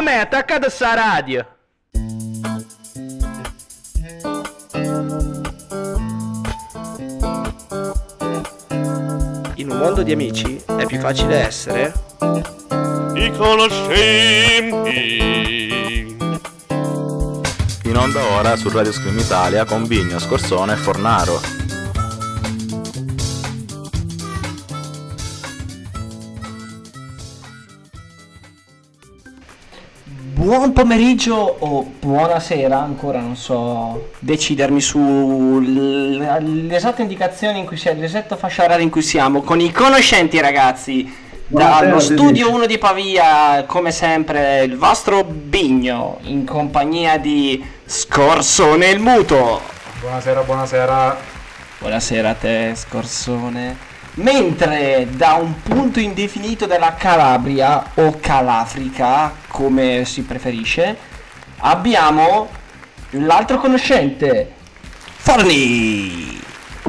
me attaccata sta radio? In un mondo di amici è più facile essere i conoscenti. In onda ora su Radio Scream Italia con Vigno, Scorsone e Fornaro. Buon pomeriggio o buonasera, ancora non so decidermi sull'esatta indicazione in cui siamo, l'esatta fascia oraria in cui siamo, con i conoscenti ragazzi, dallo studio 1 di Pavia, come sempre, il vostro Bigno, in compagnia di Scorsone il Muto. Buonasera, buonasera. Buonasera a te, Scorsone. Mentre da un punto indefinito della Calabria o Calafrica, come si preferisce, abbiamo l'altro conoscente, Forni.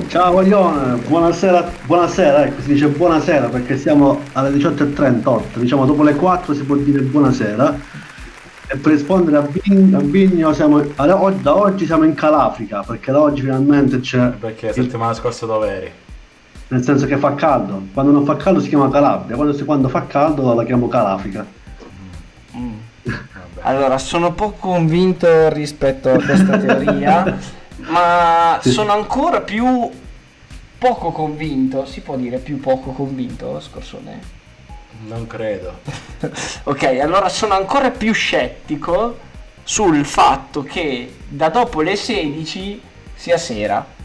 Ciao Guaglione, buonasera, buonasera, ecco si dice buonasera perché siamo alle 18.38, diciamo dopo le 4 si può dire buonasera e per rispondere a, Vigno, a Vigno siamo, da oggi siamo in Calafrica perché da oggi finalmente c'è... Perché la settimana scorsa dove eri? Nel senso che fa caldo. Quando non fa caldo si chiama Calabria, quando, quando fa caldo la chiamo Calafrica. Mm. Allora, sono poco convinto rispetto a questa teoria, ma sì. sono ancora più poco convinto, si può dire più poco convinto, Scorsone? Non credo. ok, allora sono ancora più scettico sul fatto che da dopo le 16 sia sera.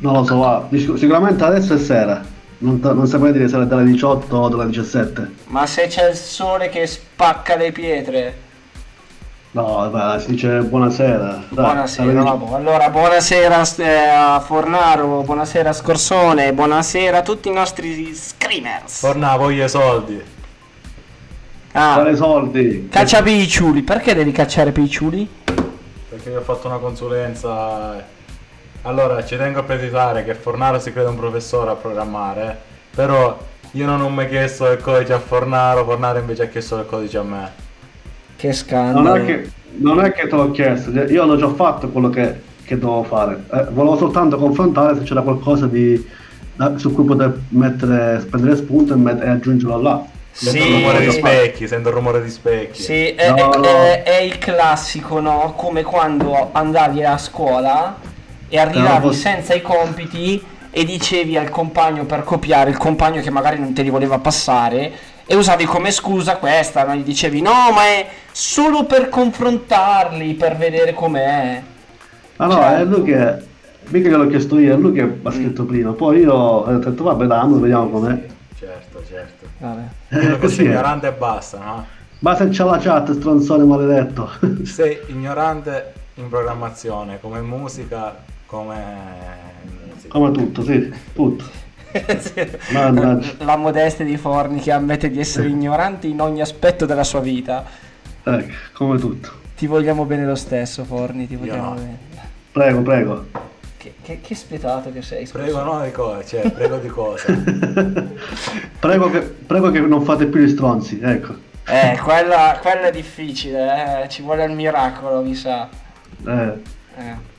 Non lo so, va. sicuramente adesso è sera. Non, t- non saprei dire se è dalle 18 o dalle 17. Ma se c'è il sole che spacca le pietre. No, vabbè, si dice buonasera. Dai, buonasera, no, allora buonasera eh, a Fornaro, buonasera a Scorsone, buonasera a tutti i nostri screamers. Fornaro, voglio soldi. Ah, Quale soldi? Caccia picciuli, perché devi cacciare picciuli? Perché io ho fatto una consulenza allora, ci tengo a precisare che Fornaro si crede un professore a programmare, però io non ho mai chiesto il codice a Fornaro, Fornaro invece ha chiesto il codice a me. Che scandalo. Non è che, non è che te l'ho chiesto, io l'ho già fatto quello che che dovevo fare. Eh, volevo soltanto confrontare se c'era qualcosa di, da- su cui poter mettere, prendere spunto e, met- e aggiungerlo là. Sento il Sì. rumore di specchi, sento il rumore di specchi. Sì, è, No, è- no. è- è il classico, no? Come quando andavi a scuola e arrivavi senza i compiti e dicevi al compagno per copiare, il compagno che magari non te li voleva passare, e usavi come scusa questa, no? Gli dicevi no, ma è solo per confrontarli, per vedere com'è. Ah no, Cioè- è lui che. Mica che l'ho chiesto io, è lui che ha scritto prima. Poi io ho detto, vabbè, dammo, vediamo com'è. Certo, certo. Vabbè. Eh, così ignorante e basta, no? Ma se c'è la chat, stronzone maledetto. Sei ignorante in programmazione, come musica, come musica. Come tutto, sì, tutto. Mannaggia. La modestia di Forni che ammette di essere ignorante in ogni aspetto della sua vita. Ecco, come tutto. Ti vogliamo bene lo stesso, Forni, ti vogliamo no. bene. Prego, prego. Che, che, che spietato che sei, scusa. Prego no di cosa, cioè, prego di cosa. prego, che, prego che non fate più gli stronzi, ecco. Eh, quella, quella è difficile, eh. ci vuole il miracolo, mi sa. Eh, Eh.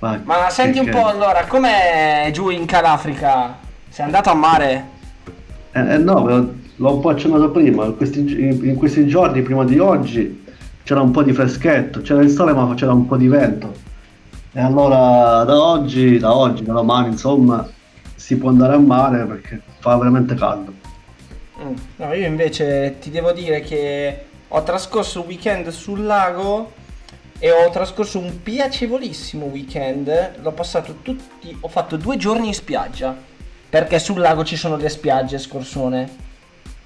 Vai. Ma senti un po' allora, com'è giù in Calafrica? Sei andato a mare? Eh, eh, no, l'ho- un po' accennato prima, in questi, in questi giorni prima di oggi c'era un po' di freschetto, c'era il sole ma c'era un po' di vento. E allora da oggi, da oggi, da domani insomma, si può andare a mare perché fa veramente caldo. Mm. No, io invece ti devo dire che ho trascorso un weekend sul lago e ho trascorso un piacevolissimo weekend. L'ho passato tutti, ho fatto due giorni in spiaggia. Perché sul lago ci sono le spiagge, scorsone.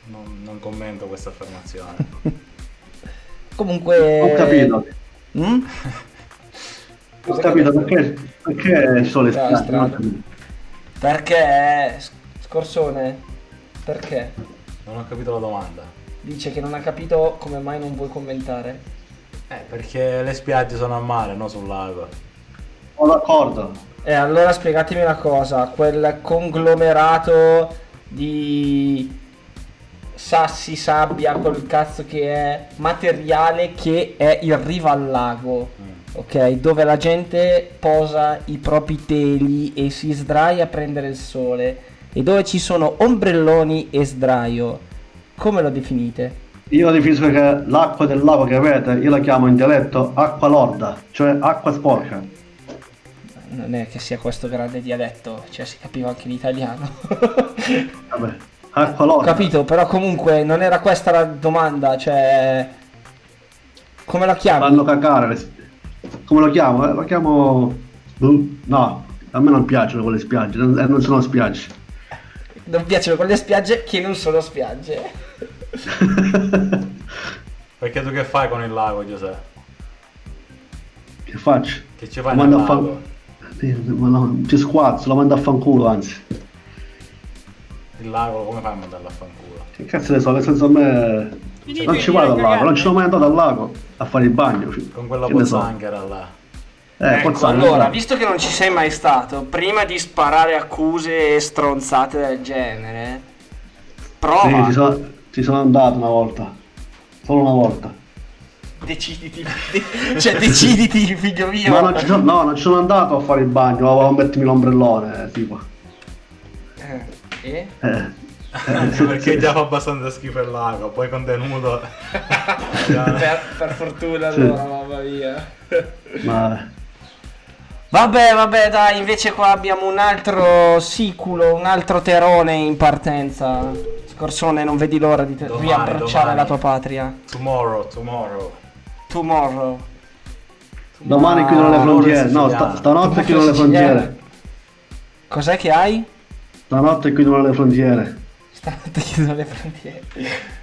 Non, non commento questa affermazione. Comunque... Ho capito, Mm? ho Cosa capito perché, perché sono le spiagge. Perché, Scorsone, perché? Non ho capito la domanda. Dice che non ha capito come mai non vuoi commentare. Eh, perché le spiagge sono a mare, non sul lago. Sono d'accordo. E allora spiegatemi una cosa, quel conglomerato di sassi, sabbia, col cazzo che è, materiale che è in riva al lago, ok? Dove la gente posa i propri teli e si sdraia a prendere il sole e dove ci sono ombrelloni e sdraio. Come lo definite? Io definisco che l'acqua del lago che avete, io la chiamo in dialetto acqua lorda, cioè acqua sporca. Non è che sia questo grande dialetto, cioè si capiva anche l'italiano. Vabbè, acqua Ho lorda. capito, però comunque non era questa la domanda, cioè... Come la chiami? Fanno cacare. le sp- Come lo chiamo? Eh, Lo chiamo... No, a me non piacciono quelle spiagge, eh, non sono spiagge. Non piacciono quelle spiagge che non sono spiagge. Perché tu che fai con il lago, Giuseppe? che faccio? Che ci fai Lo nel mando a lago? fan- Ci squazzo, lo mando a fanculo anzi. Il lago come fai a mandarlo a fanculo? Che cazzo ne so, nel senso a me... Non ci vado al lago, non ci sono mai andato al lago a fare il bagno. Con quella ne so. pozzanghera là. Eh, ecco, pozzanghera. allora, visto che non ci sei mai stato, prima di sparare accuse e stronzate del genere, prova, Sì, ci sono, ci sono andato una volta. Solo una volta. deciditi, de- cioè deciditi, figlio mio. Ma non ci sono, no, non ci sono andato a fare il bagno, a mettermi l'ombrellone, tipo. Eh, e? Eh. Anche perché già fa abbastanza schifo il lago, poi con tenuto. per, per fortuna Sì. allora, mamma mia. Ma Vabbè, vabbè, dai, invece qua abbiamo un altro siculo, un altro terone in partenza. Scorsone, non vedi l'ora di te- Domani, riabbracciare domani. la tua patria. tomorrow, tomorrow. Tomorrow. domani Ma- chiudono le frontiere. No, sta- stanotte Come chiudono le frontiere. Cos'è che hai? Stanotte chiudono le frontiere. Stanotte chiudono le frontiere.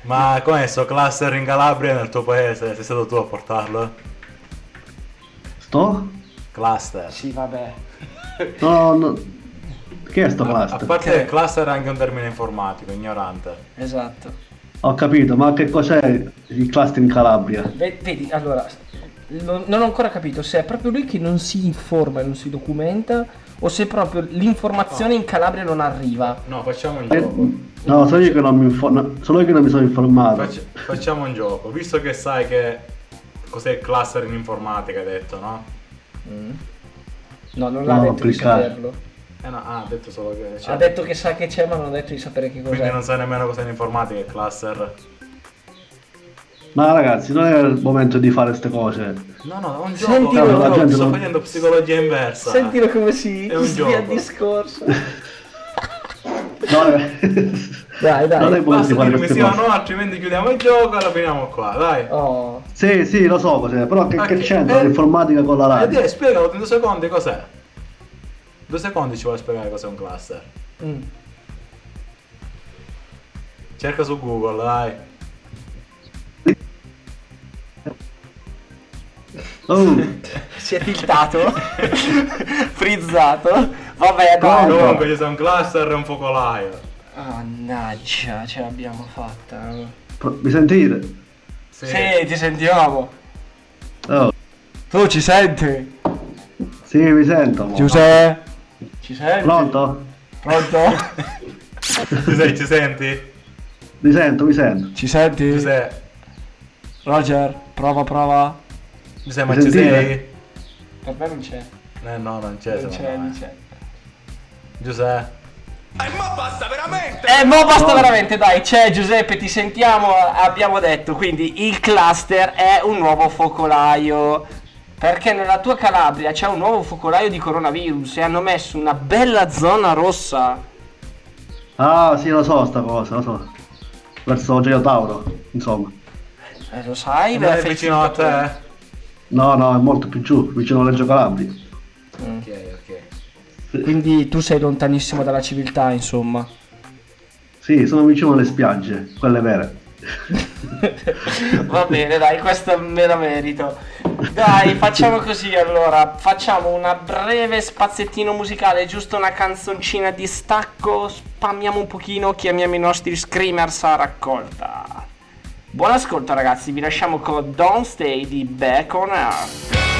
Ma com'è sto cluster in Calabria nel tuo paese? Sei stato tu a portarlo? Sto? Cluster. Sì, vabbè. No, no. Che è sto A, a cluster? parte Che- il cluster è anche un termine informatico, ignorante. Esatto. Ho capito, ma che cos'è il cluster in Calabria? Ve- Vedi, allora, non, ho ancora capito se è proprio lui che non si informa e non si documenta o se proprio l'informazione in Calabria non arriva. No, facciamo un Eh, gioco. no, sono io che non mi io che non mi sono informato. Facci- facciamo un gioco. Visto che sai che cos'è il cluster in informatica, hai detto, no? Mm. No, non l'ha No, detto di saperlo. Eh no, ah, ha detto solo che c'è. Ha detto che sa che c'è, ma non ha detto di sapere che Quindi cos'è. non sai nemmeno cos'è l'informatica cluster. Ma ragazzi, non è il momento di fare queste cose. No, no, è un Sentilo, gioco. la gioco, gente sto non- facendo psicologia inversa. Sentilo come si È un gioco. discorso. No, eh, Dai, dai. non è di fare queste cose. no, altrimenti chiudiamo il gioco e la finiamo qua, dai. Oh. Sì, sì, lo so cos'è, però che, che c'entra eh, l'informatica con la E radio? dai, spiegalo in due secondi cos'è. Due secondi ci vuole spiegare cos'è un cluster. Mm. Cerca su Google, dai. Oh, Si è tiltato. Frizzato. Vabbè, dai. Comunque ci sta un cluster e un focolaio. Mannaggia, ce l'abbiamo fatta. mi sentite? Sì. Sì, ti sentiamo. Oh, Tu ci senti? sì, mi sento. mo. Giuseppe? Ci senti? Pronto? Pronto? Ci sei, ci senti? Mi sento, mi sento. Ci senti? Sei? Roger, prova, prova. Sei, ma Mi ci sentite? sei? Per me non c'è. Eh no, non c'è, Non c'è, non c'è. Giuseppe. Eh, mo basta veramente, dai, c'è Giuseppe, ti sentiamo, abbiamo detto, quindi il cluster è un nuovo focolaio. Perché nella tua Calabria c'è un nuovo focolaio di coronavirus e hanno messo una bella zona rossa. Ah, sì, lo so sta cosa, lo so. Verso Gioia Tauro, insomma. Eh, lo sai, beh, è vicino a te? No, no, è molto più giù, vicino a Reggio Calabria. Ok, ok. Quindi tu sei lontanissimo dalla civiltà, insomma. Sì, sono vicino alle spiagge, quelle vere. Va bene, dai, questo me lo merito. Dai, facciamo così allora. Facciamo una breve spazzettino musicale, giusto una canzoncina di stacco. Spammiamo un pochino, chiamiamo i nostri screamers a raccolta. Buon ascolto, ragazzi. Vi lasciamo con Don't Stay di Back on Earth.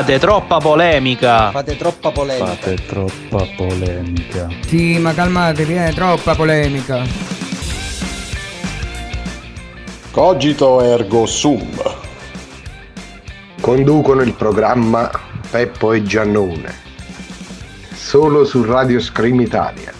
Fate troppa polemica. Fate troppa polemica. Fate troppa polemica. Sì, ma calmatevi, è troppa polemica. Cogito ergo sum. Conducono il programma Peppo e Giannone. Solo su Radio Scream Italia.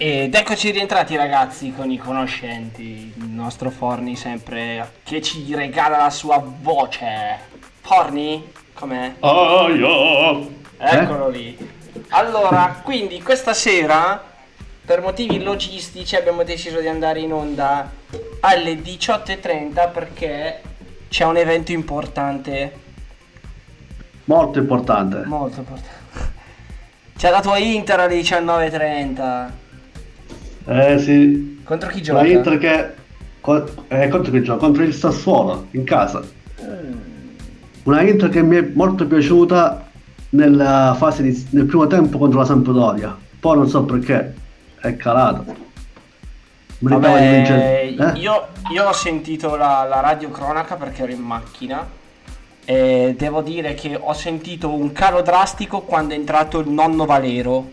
Ed eccoci rientrati ragazzi con i conoscenti, il nostro Forni sempre che ci regala la sua voce. Forni? Com'è? Aia. Eccolo lì. Allora, quindi questa sera, per motivi logistici, abbiamo deciso di andare in onda alle 18.30 perché c'è un evento importante. Molto importante. Molto importante. C'è la tua Inter alle 19.30. Eh sì. Contro chi gioca? Inter che eh, contro chi gioca? Contro il Sassuolo in casa. Una Inter che mi è molto piaciuta nella fase di, nel primo tempo contro la Sampdoria. Poi non so perché è calata. Vabbè. Eh? io, io ho sentito la, la radio cronaca perché ero in macchina e devo dire che ho sentito un calo drastico quando è entrato il nonno Valero.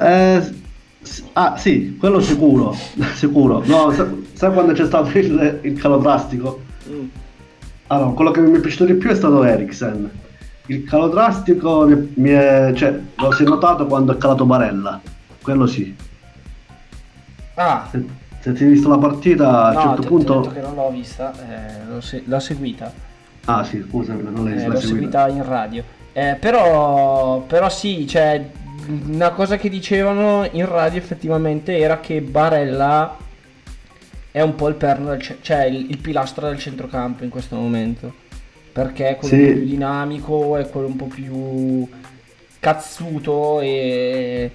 Eh, ah sì, quello sicuro, sicuro. No, sa- sai quando c'è stato il, il calo drastico? Allora, quello che mi è piaciuto di più è stato Eriksen. Il calo drastico mi, mi è, cioè, l'ho si è notato quando è calato Barella. Quello sì. Ah, Se, se ti hai visto la partita a un no, certo punto... detto che non l'ho vista, eh, l'ho, se- l'ho seguita. Ah sì, scusa, non l'hai Eh, l'ho seguita. seguita in radio. Eh, però, però sì, cioè, una cosa che dicevano in radio effettivamente era che Barella è un po' il perno, del ce- cioè il, il pilastro del centrocampo in questo momento. Perché è quello Sì. più dinamico, è quello un po' più cazzuto e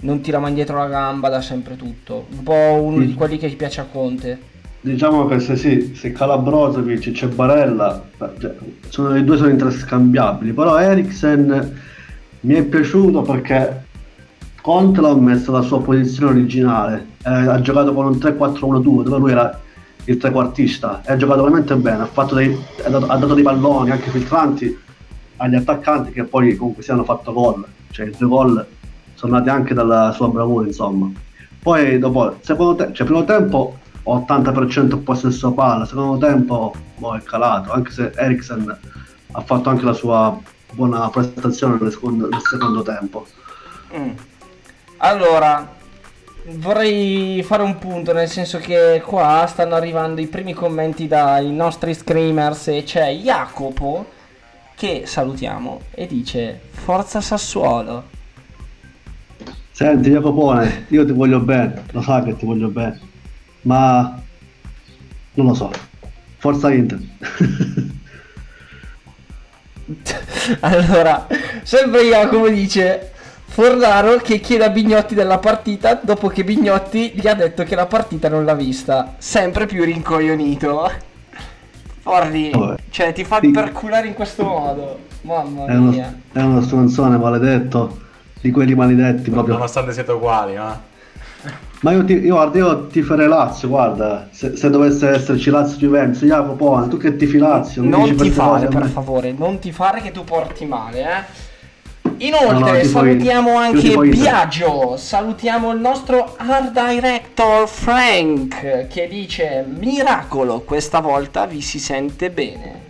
non tira man dietro la gamba, dà sempre tutto. Un po' uno Sì. di quelli che piace a Conte. Diciamo che se sì, se cala Brozovic c'è Barella, cioè, sono, i due sono interscambiabili, però Eriksen mi è piaciuto perché Conte l'ha messo alla sua posizione originale, eh, ha giocato con un 3-4-1-2 dove lui era il trequartista. E ha giocato veramente bene, ha, dei, ha, dato, ha dato dei palloni anche filtranti agli attaccanti che poi comunque si hanno fatto gol, cioè i due gol sono nati anche dalla sua bravura insomma. Poi dopo, secondo te, cioè primo tempo 80% possesso palla, secondo tempo boh, è calato, anche se Eriksen ha fatto anche la sua buona prestazione nel secondo, nel secondo tempo. Mm. Allora, vorrei fare un punto, nel senso che qua stanno arrivando i primi commenti dai nostri screamers e c'è Jacopo che salutiamo e dice Forza Sassuolo. Senti Jacopone, io ti voglio bene, lo sai che ti voglio bene, ma non lo so, forza Inter. Allora, sempre Jacopo dice Fornaro che chiede a Bignotti della partita dopo che Bignotti gli ha detto che la partita non l'ha vista. Sempre più rincoglionito. Forni, Vabbè. cioè ti fa Sì. perculare in questo modo. Mamma È uno, mia. è uno stronzone maledetto, di quelli maledetti proprio. Nonostante siete uguali, no? Ma io ti, io, guarda, io ti farei Lazio, guarda, se, se dovesse esserci Lazio Juventus, Jacopo, tu che tifi Lazio? Non ti queste fare, a per favore, non ti fare che tu porti male, eh. No, Inoltre no, salutiamo io anche. Biagio, salutiamo il nostro art director Frank che dice miracolo, questa volta vi si sente bene.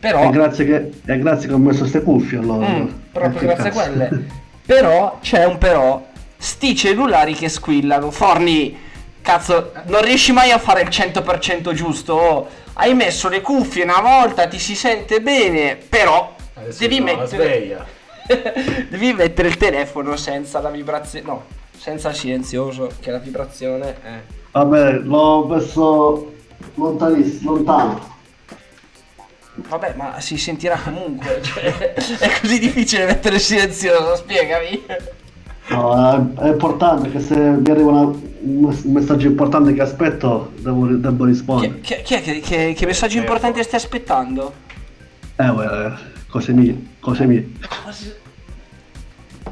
Però È grazie che, è grazie che ho messo ste cuffie allora. Mm, proprio grazie a cazzo. quelle. Però c'è un però. Sti cellulari che squillano. Forni, Cazzo, non riesci mai a fare il 100% giusto. oh. Hai messo le cuffie una volta, ti si sente bene, però Adesso devi mettere sveglia. devi mettere il telefono senza la vibrazione, no, senza il silenzioso, che la vibrazione è Vabbè, l'ho messo lontanissimo, lontano. Vabbè, ma si sentirà comunque, cioè, è così difficile mettere il silenzioso, spiegami. No, è, è importante che se mi arriva una- un mess- un messaggio importante che aspetto, devo, devo rispondere. Chi è che, che, che messaggio importante stai aspettando? Eh, uè, cose mie, cose mie.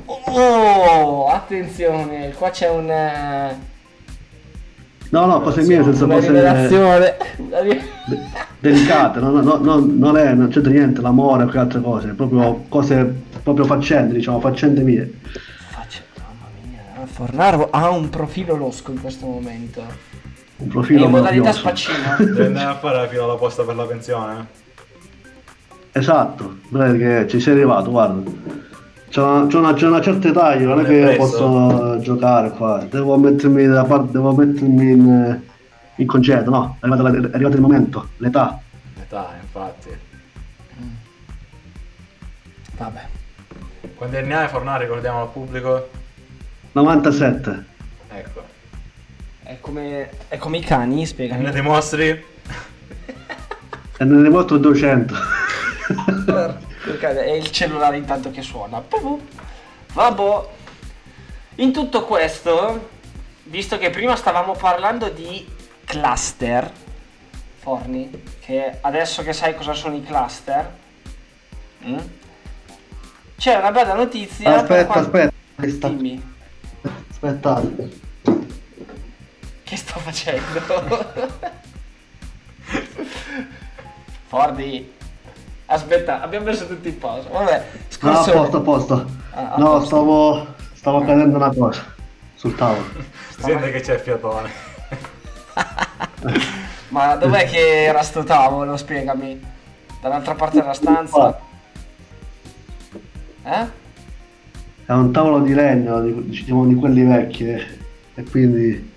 Oh, attenzione, qua c'è un... eh, No, no, cose mie senza cose rivelazione. de- delicate, no, no, no, non, è, non c'entra niente l'amore o che altre cose, proprio cose, proprio faccende, diciamo, faccende mie. Fornaro ha un profilo losco in questo momento. Un È profilo in modalità mafioso. spaccino. Devi andare a fare la fila alla posta per la pensione? Esatto, che ci sei arrivato, guarda. C'è una, c'è una- c'è una certa età, io non è Non che è posso giocare qua, devo mettermi da parte, devo mettermi in, in congedo, no, è arrivato, è arrivato il momento, l'età. Età, infatti. Vabbè. Quanti anni hai Fornari, ricordiamo al pubblico? 97. Ecco. È come, è come i cani, spiegami. Ne dimostri? E ne dimostro 200. Ok, È il cellulare intanto che suona. Vabbè. In tutto questo, visto che prima stavamo parlando di cluster, Forni, che adesso che sai cosa sono i cluster, mm, c'è una bella notizia. per Aspetta, quanto- aspetta, aspetta. Dimmi, Aspettate. che sto facendo? Forni, aspetta, abbiamo messo tutti in pausa. Vabbè, No, a scorso... posto, a posto. Ah, a No, posto. stavo, stavo cadendo una cosa sul tavolo. Si sente che c'è il fiatone. Ma dov'è che era sto tavolo? Spiegami. Dall'altra parte della stanza? Eh? È un tavolo di legno, di, diciamo di quelli vecchi, eh, e quindi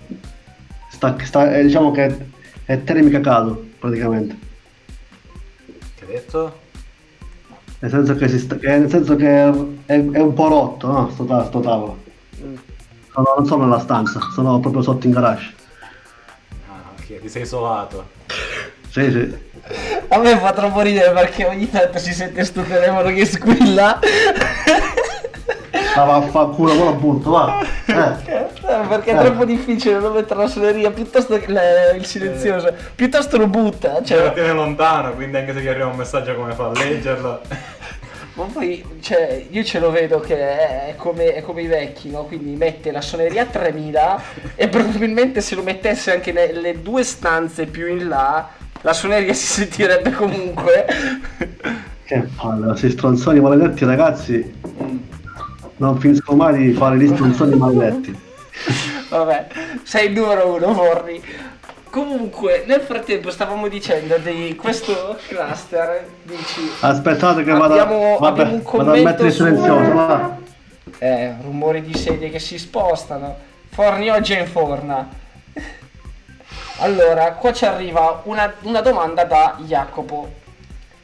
sta, sta- eh, diciamo che è, è termica caldo, praticamente. Che hai detto? Nel senso che, si sta- che- nel senso che è, è un po' rotto, no? Sto, sto tavolo. Sono- non sono nella stanza, sono proprio sotto in garage. Ah, ok, ti sei isolato. Sì, sì. A me fa troppo ridere perché ogni tanto si sente sto telefono che squilla. Ma vaffanculo, ora butto, va. Eh. Eh, perché è Eh. troppo difficile non mettere la suoneria piuttosto che le- il silenzioso. Piuttosto lo butta. Cioè, lo tiene lontano, quindi anche se gli arriva un messaggio come fa a leggerlo. ma poi, cioè, io ce lo vedo che è come, è come i vecchi, no? Quindi mette la suoneria a 3000 e probabilmente se lo mettesse anche nelle due stanze più in là, la suoneria si sentirebbe comunque. Che palle, questi stronzoni maledetti ragazzi non finiscono mai di fare gli stronzoni maledetti. Vabbè, sei il numero uno, Forni. Comunque, nel frattempo stavamo dicendo di questo cluster, dici... Aspettate che vado, Abbiamo- vabbè, abbiamo un vado a commento mettere su- silenzioso, va. Eh, rumori di sedie che si spostano. Forni oggi è in forna. Allora, qua ci arriva una, una domanda da Jacopo.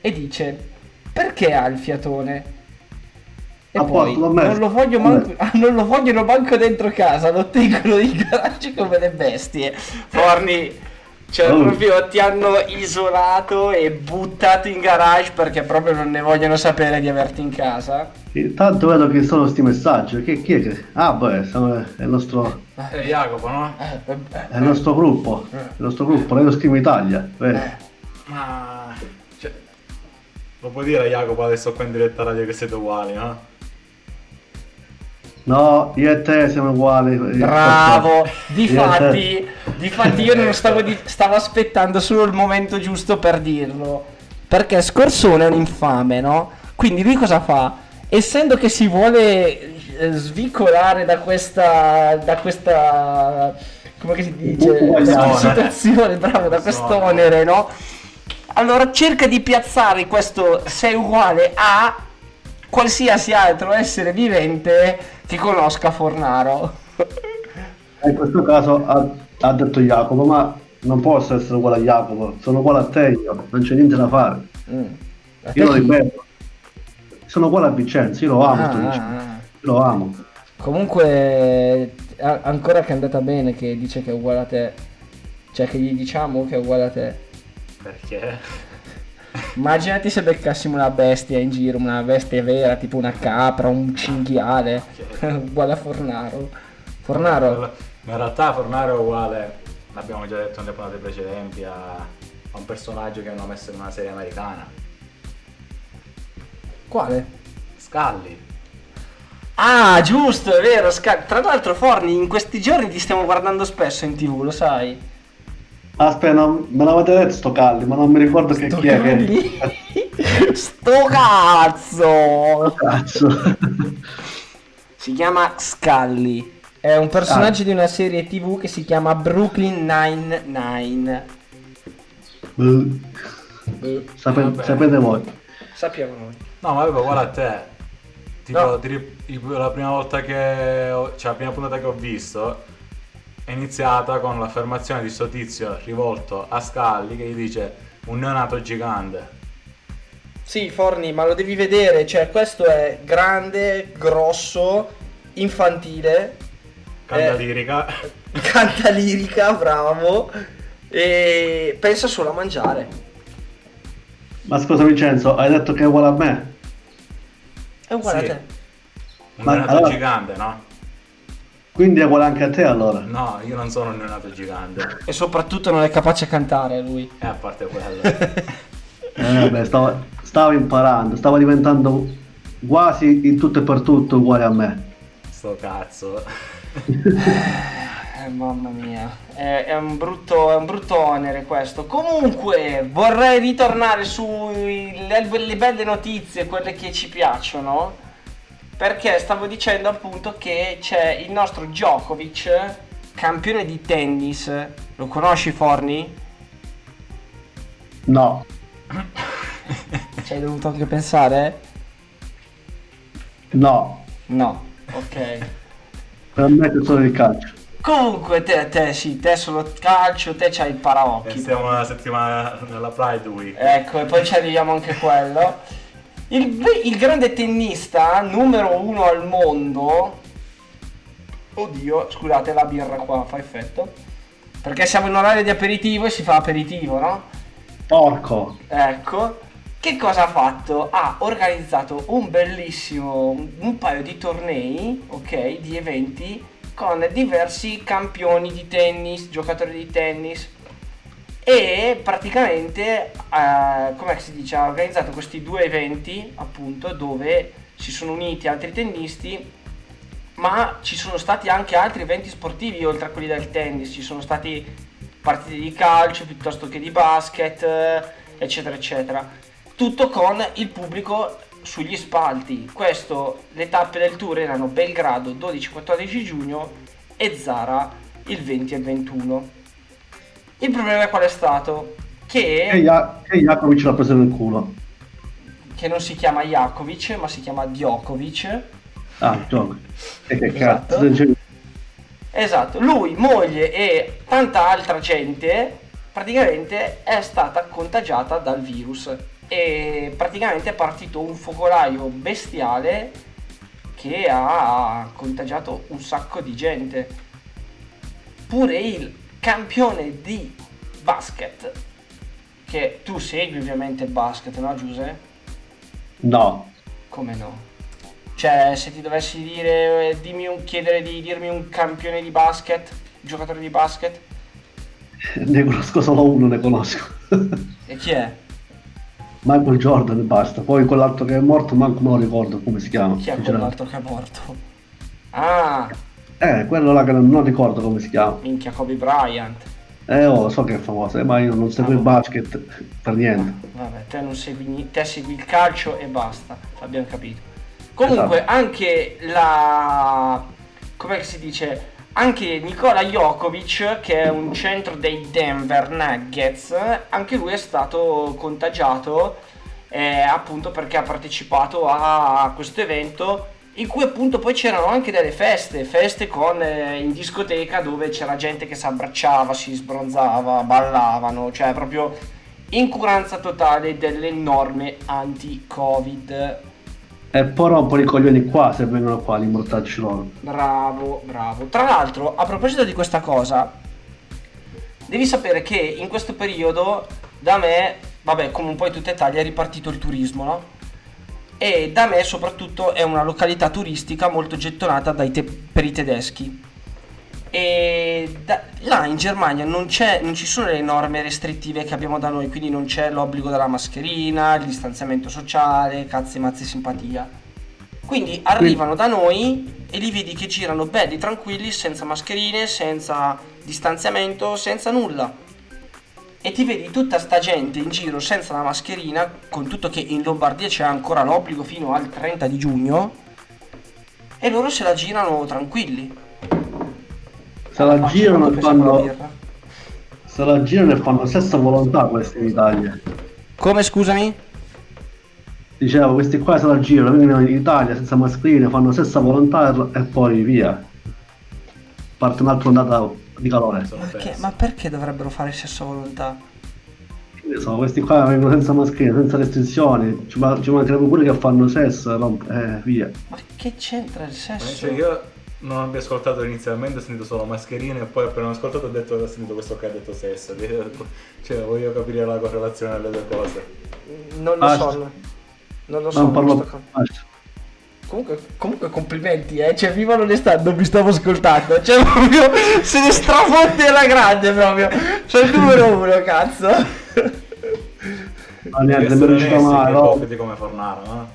E dice, perché ha il fiatone? E A poi, non lo, voglio manco, ah, non lo vogliono manco dentro casa, lo tengono in garage come le bestie. Forni, cioè Oh. proprio ti hanno isolato e buttato in garage perché proprio non ne vogliono sapere di averti in casa. Intanto vedo che sono sti messaggi. Chi, chi è che. Ah, beh, siamo- è il nostro, È Jacopo, no? è il nostro gruppo. Il nostro gruppo, Radio Scrivo Italia. vedi? Ma... Cioè... Lo puoi dire a Jacopo adesso qua in diretta radio che siete uguali, no? No, io e te siamo uguali. Bravo, difatti, difatti io non stavo, di- stavo aspettando solo il momento giusto per dirlo. Perché Scorsone è un infame, no? Quindi lui cosa fa? Essendo che si vuole eh, svicolare da questa. da questa. come che si dice? Da questa Onere. situazione, bravo, da questo onere, no? Allora cerca di piazzare questo sei uguale a qualsiasi altro essere vivente che conosca Fornaro. In questo caso a Ha detto Jacopo, ma non posso essere uguale a Jacopo, sono uguale a te io, non c'è niente da fare. Mm. Io lo ripeto, sono uguale a Vincenzo, io lo amo, Ah, ah, ah. io lo amo. Comunque, ancora che è andata bene che dice che è uguale a te. Cioè che gli diciamo che è uguale a te. Perché? Immaginati se beccassimo una bestia in giro, una bestia vera, tipo una capra, un cinghiale, uguale a Fornaro. Fornaro, Ma in realtà Fornaro è uguale, l'abbiamo già detto nelle puntate precedenti, a, a un personaggio che hanno messo in una serie americana. quale? Scully. Ah, giusto, è vero. Sca- Tra l'altro, Forni, in questi giorni ti stiamo guardando spesso in tv, lo sai? Aspetta, non- me l'avete detto sto Calli, ma non mi ricordo che chi è che... Sto cazzo! Cazzo. Si chiama Scully. È un personaggio di una serie tv che si chiama Brooklyn Nine-Nine. Sape- Vabbè. sapete voi. Sappiamo noi. No, ma proprio uguale a te. Tipo, No. ti la prima volta che ho, cioè la prima puntata che ho visto è iniziata con l'affermazione di sto tizio rivolto a Scully che gli dice un neonato gigante. Sì, Forni, ma lo devi vedere. Cioè, questo è grande, grosso, infantile. Canta Eh, lirica. Canta lirica, bravo. E pensa solo a mangiare. Ma scusa Vincenzo, hai detto che è uguale a me? È uguale Sì. a te. Un Ma neonato allora- gigante, no? Quindi è uguale anche a te allora? No, io non sono un neonato gigante. E soprattutto non è capace a cantare lui. E a parte quello. Eh, vabbè, stavo, stavo imparando, stavo diventando quasi in tutto e per tutto uguale a me. Sto cazzo. Eh, mamma mia, è, è un brutto, è un brutto onere questo. Comunque, vorrei ritornare sulle le belle notizie, quelle che ci piacciono. Perché stavo dicendo appunto che c'è il nostro Djokovic, campione di tennis. Lo conosci Forni? No, Ci hai dovuto anche pensare? no, No, ok. per me è solo il calcio. Comunque, te, te sì, te solo calcio, te c'hai il E paraocchi. stiamo una settimana nella Pride Week. Ecco, e poi ci arriviamo anche quello. Il, il grande tennista numero uno al mondo. Oddio, scusate, la birra qua fa effetto. Perché siamo in orario di aperitivo e si fa aperitivo, no? Porco. Ecco. Che cosa ha fatto? Ha organizzato un bellissimo, un, un paio di tornei, ok, di eventi con diversi campioni di tennis, giocatori di tennis e praticamente, eh, come si dice, ha organizzato questi due eventi appunto dove si sono uniti altri tennisti ma ci sono stati anche altri eventi sportivi oltre a quelli del tennis, ci sono stati partite di calcio piuttosto che di basket, eh, eccetera, eccetera. Tutto con il pubblico sugli spalti. Questo, le tappe del tour erano Belgrado 12-14 giugno e Zara il 20 e il 21. Il problema qual è stato? Che, Che, Ja- che Jacovic l'ha preso nel culo. che non si chiama Jakovic, ma si chiama Djokovic. Ah. E che Esatto. cazzo. Esatto, lui, moglie e tanta altra gente praticamente è stata contagiata dal virus e praticamente è partito un focolaio bestiale che ha contagiato un sacco di gente. Pure il campione di basket, che tu segui ovviamente il basket, no Giuse? No. Come no? Cioè, se ti dovessi dire, eh, dimmi un, chiedere di dirmi un campione di basket, giocatore di basket, Ne conosco solo uno, ne conosco. e chi è? Michael Jordan e basta. Poi quell'altro che è morto, manco lo ricordo come si chiama. Chi è quell'altro che è morto? Ah, Eh, quello là che non, non ricordo come si chiama. minchia Kobe Bryant. Eh, oh, so che è famoso, eh, ma io non seguo il basket per niente. Vabbè, te non segui te segui il calcio e basta, abbiamo capito. Comunque, anche la. come si dice? Anche Nikola Jokovic, che è un centro dei Denver Nuggets, anche lui è stato contagiato eh, appunto perché ha partecipato a questo evento in cui appunto poi c'erano anche delle feste, feste con eh, in discoteca dove c'era gente che si abbracciava, si sbronzava, ballavano, cioè proprio incuranza totale delle norme anti-covid. E poi rompono i coglioni qua se vengono qua a immortarci loro. Bravo, bravo. Tra l'altro, a proposito di questa cosa, devi sapere che in questo periodo da me, vabbè, come un po' in tutta Italia, è ripartito il turismo, no? E da me soprattutto è una località turistica molto gettonata dai te- per i tedeschi. E da- là in Germania non, c'è, non ci sono le norme restrittive che abbiamo da noi, quindi non c'è l'obbligo della mascherina, il distanziamento sociale, cazzi mazzi simpatia. Quindi arrivano da noi e li vedi che girano belli, tranquilli, senza mascherine, senza distanziamento, senza nulla. E ti vedi tutta sta gente in giro senza la mascherina, con tutto che in Lombardia c'è ancora l'obbligo fino al 30 di giugno, e loro se la girano tranquilli. Se la girano e fanno. Se la girano e fanno stessa volontà questi in Italia. Come scusami? Dicevo, questi qua se la girano, vengono in Italia senza mascherine, fanno stessa volontà e e poi via. Parte un'altra ondata di calore. Perché- ma perché dovrebbero fare sesso a volontà? So, questi qua vengono senza mascherine, senza restrizioni, ci, ma- ci mancherebbe pure che fanno sesso romp- eh, via. Ma che c'entra il sesso? Cioè, io non abbia ascoltato inizialmente, ho sentito solo mascherine e poi appena ho ascoltato ho detto ho sentito questo che ha detto sesso. Cioè, voglio capire la correlazione delle due cose. Non lo Basta. so. Non lo so. Non parlo basta. Comunque, comunque complimenti, eh. Cioè, viva l'onestà, non mi stavo ascoltando. Cioè, proprio se ne strafotte alla grande proprio. Cioè, il numero uno, cazzo. No, niente, non riuscito onesti, mai, no. ipocriti come Fornaro, no?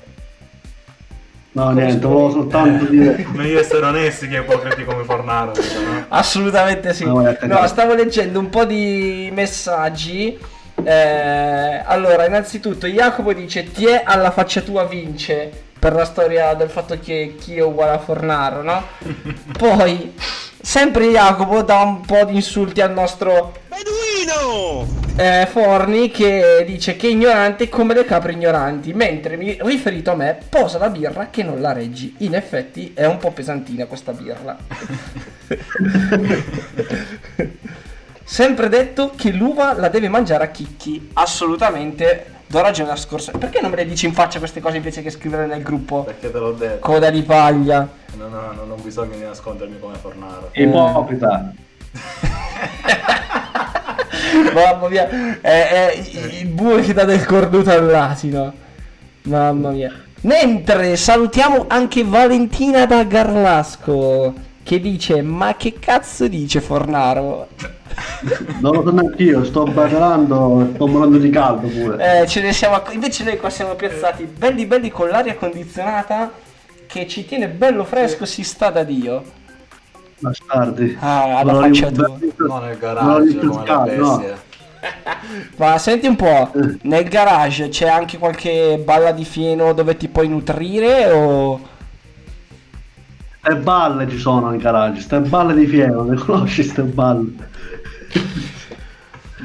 No, niente, volevo soltanto dire. Meglio essere onesti che ipocriti come Fornaro, no? Assolutamente sì. No, No, stavo leggendo un po' di messaggi. Eh, allora, innanzitutto, Jacopo dice: Ti è alla faccia tua vince. Per la storia del fatto che chi è uguale a Fornaro, no? Poi, sempre Jacopo dà un po' di insulti al nostro eh, Forni che dice che è ignorante come le capre ignoranti, mentre mi- riferito a me posa la birra che non la reggi. In effetti è un po' pesantina questa birra. Sempre detto che l'uva la deve mangiare a chicchi. Assolutamente. Do ragione la scorsa. Perché non me le dici in faccia queste cose invece che scrivere nel gruppo? Perché te l'ho detto. Coda di paglia. Non, ho- non ho bisogno di nascondermi come Fornaro. Ipocrita. Mamma mia, è, è il bue che dà del cornuto all'asino. Mamma mia. Mentre salutiamo anche Valentina da Garlasco che dice: Ma che cazzo dice Fornaro? Non lo so neanche io, sto ballando, sto morendo di caldo pure. Eh, ce ne siamo invece noi qua siamo piazzati belli belli con l'aria condizionata che ci tiene bello fresco, si sta da Dio. Bastardi. Ah, alla Non faccia tua. Non nel Non garage come le rinfrescato, no. Ma senti un po', nel garage c'è anche qualche balla di fieno dove ti puoi nutrire o... E balle ci sono in garage, ste balle di fieno, le conosci ste balle?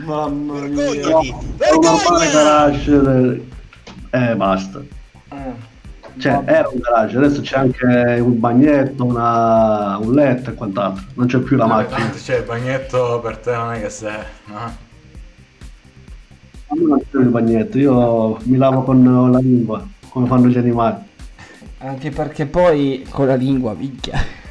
Mamma mia. È un normale garage. Eh, basta. Cioè, era un garage, adesso c'è anche un bagnetto, una- un letto e quant'altro. Non c'è più la Vabbè, macchina. tanto, cioè, il bagnetto per te non è che sei, no? A me non c'è il bagnetto, io mi lavo con la lingua, come fanno gli animali. Anche perché poi con la lingua, minchia.